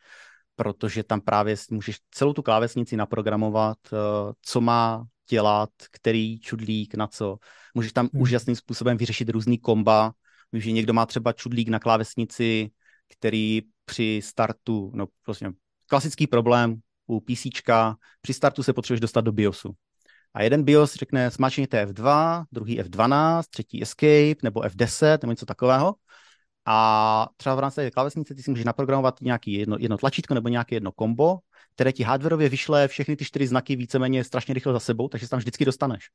protože tam právě můžeš celou tu klávesnici naprogramovat, eh, co má dělat, který čudlík na co. Můžeš tam hmm. úžasným způsobem vyřešit různý komba, že někdo má třeba čudlík na klávesnici, který při startu, no prostě klasický problém u PC, při startu se potřebuješ dostat do BIOSu. A jeden BIOS řekne smačněte F2, druhý F12, třetí Escape nebo F10 nebo něco takového. A třeba v rámci klávesnice ty si můžeš naprogramovat nějaký jedno, jedno tlačítko nebo nějaké jedno kombo, které ti hardwareově vyšle všechny ty čtyři znaky víceméně strašně rychle za sebou, takže se tam vždycky dostaneš.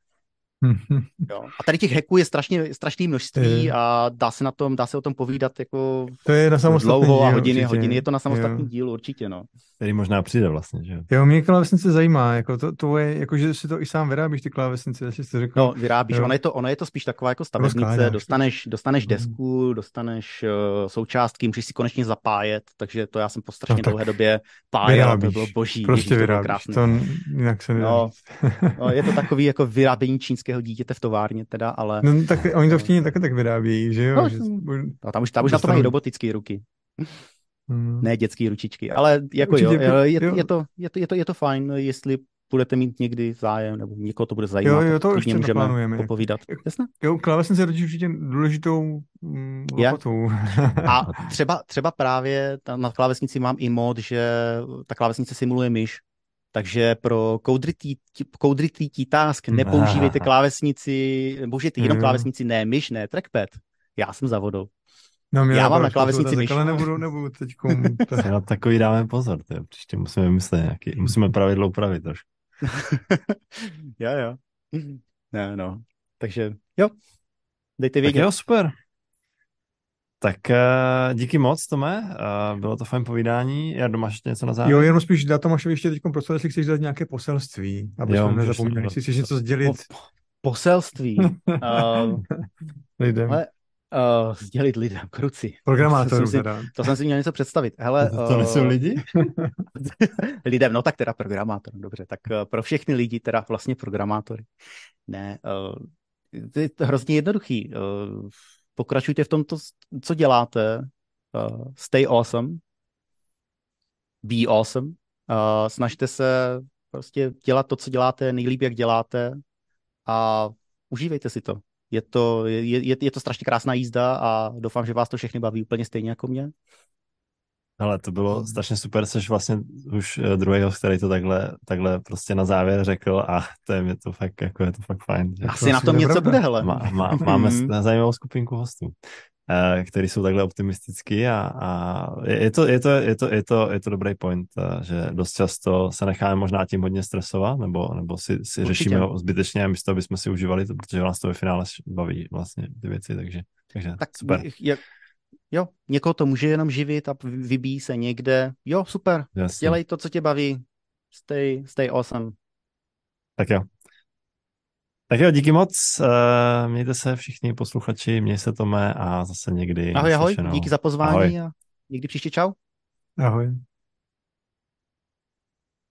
jo. A tady těch hacků je strašně, strašné množství a dá se na tom, dá se o tom povídat jako to je na dlouho a hodiny a hodiny. Je to na samostatný jo. díl určitě, no. Který možná přijde vlastně, že jo? mě klávesnice zajímá, jako to, to je, jako že si to i sám vyrábíš, ty klávesnice, jestli jsi řekl. No, vyrábíš, ono je, to, ono je to spíš taková jako stavebnice, dostaneš, dostaneš mhm. desku, dostaneš uh, součástky, můžeš si konečně zapájet, takže to já jsem po strašně no, dlouhé době pájel, to bylo boží. Prostě ježiš, vyrábíš, to, to jinak se no, no, je to takový jako vyrábění čínského dítěte v továrně teda, ale... No, tak oni to v Číně taky tak vyrábějí, že jo? No, že... no tam už, tam už na to mají robotické ruky. Hmm. Ne dětské ručičky, ale jako jo, jo, je, jo. Je, to, je, to, je, to, je to fajn, jestli budete mít někdy zájem, nebo někoho to bude zajímat, jo, jo, to už můžeme popovídat. Jasně? Jo, klávesnice je určitě důležitou mm, lopatou. A třeba, třeba právě na klávesnici mám i mod, že ta klávesnice simuluje myš, takže pro koudritý task nepoužívejte klávesnici, použijte jenom klávesnici, ne myš, ne trackpad. Já jsem za vodou. No, mě já mám na klávesnici myš. Ale nebudu, nebudu teď. na takový dáme pozor, tě. příště musíme myslet nějaký, musíme pravidlo upravit trošku. jo, jo. Ne, no. Takže jo, dejte vědět. Tak jo, super. Tak uh, díky moc, Tome. Uh, bylo to fajn povídání. Já doma ještě něco na závěr? Jo, jenom spíš dá Tomášovi ještě teď prostor, jestli chceš dát nějaké poselství, aby jsme nezapomněli. Jestli chceš něco sdělit. Po, poselství. uh, lidem. Ale, uh, sdělit lidem, kruci. Programátorům to, to jsem si měl něco představit. Hele, to, to uh, nejsou lidi? lidem, no tak teda programátor, dobře. Tak uh, pro všechny lidi teda vlastně programátory. Ne, uh, to je hrozně jednoduchý. Pokračujte v tom, co děláte. Stay awesome. Be awesome. Snažte se prostě dělat to, co děláte nejlíp, jak děláte a užívejte si to. Je to, je, je, je to strašně krásná jízda a doufám, že vás to všechny baví úplně stejně jako mě. Ale to bylo strašně super, jsi vlastně už eh, druhý host, který to takhle, takhle prostě na závěr řekl a to je mě to fakt, jako je to fakt fajn. Že Asi na tom něco pravda. bude, hele. Má, má, máme mm. zajímavou skupinku hostů, eh, který jsou takhle optimistický a, a je, to, je, to, je, to, je, to, je to dobrý point, eh, že dost často se necháme možná tím hodně stresovat, nebo, nebo si, si řešíme ho zbytečně, místo aby jsme si užívali to, protože nás to ve finále baví vlastně ty věci, takže, takže tak super. Je, Jo, někoho to může jenom živit a vybíjí se někde. Jo, super, Jasně. dělej to, co tě baví. Stay, stay awesome. Tak jo. Tak jo, díky moc. Uh, mějte se všichni posluchači, měj se Tome a zase někdy. Ahoj, ahoj, díky za pozvání ahoj. a někdy příště čau. Ahoj.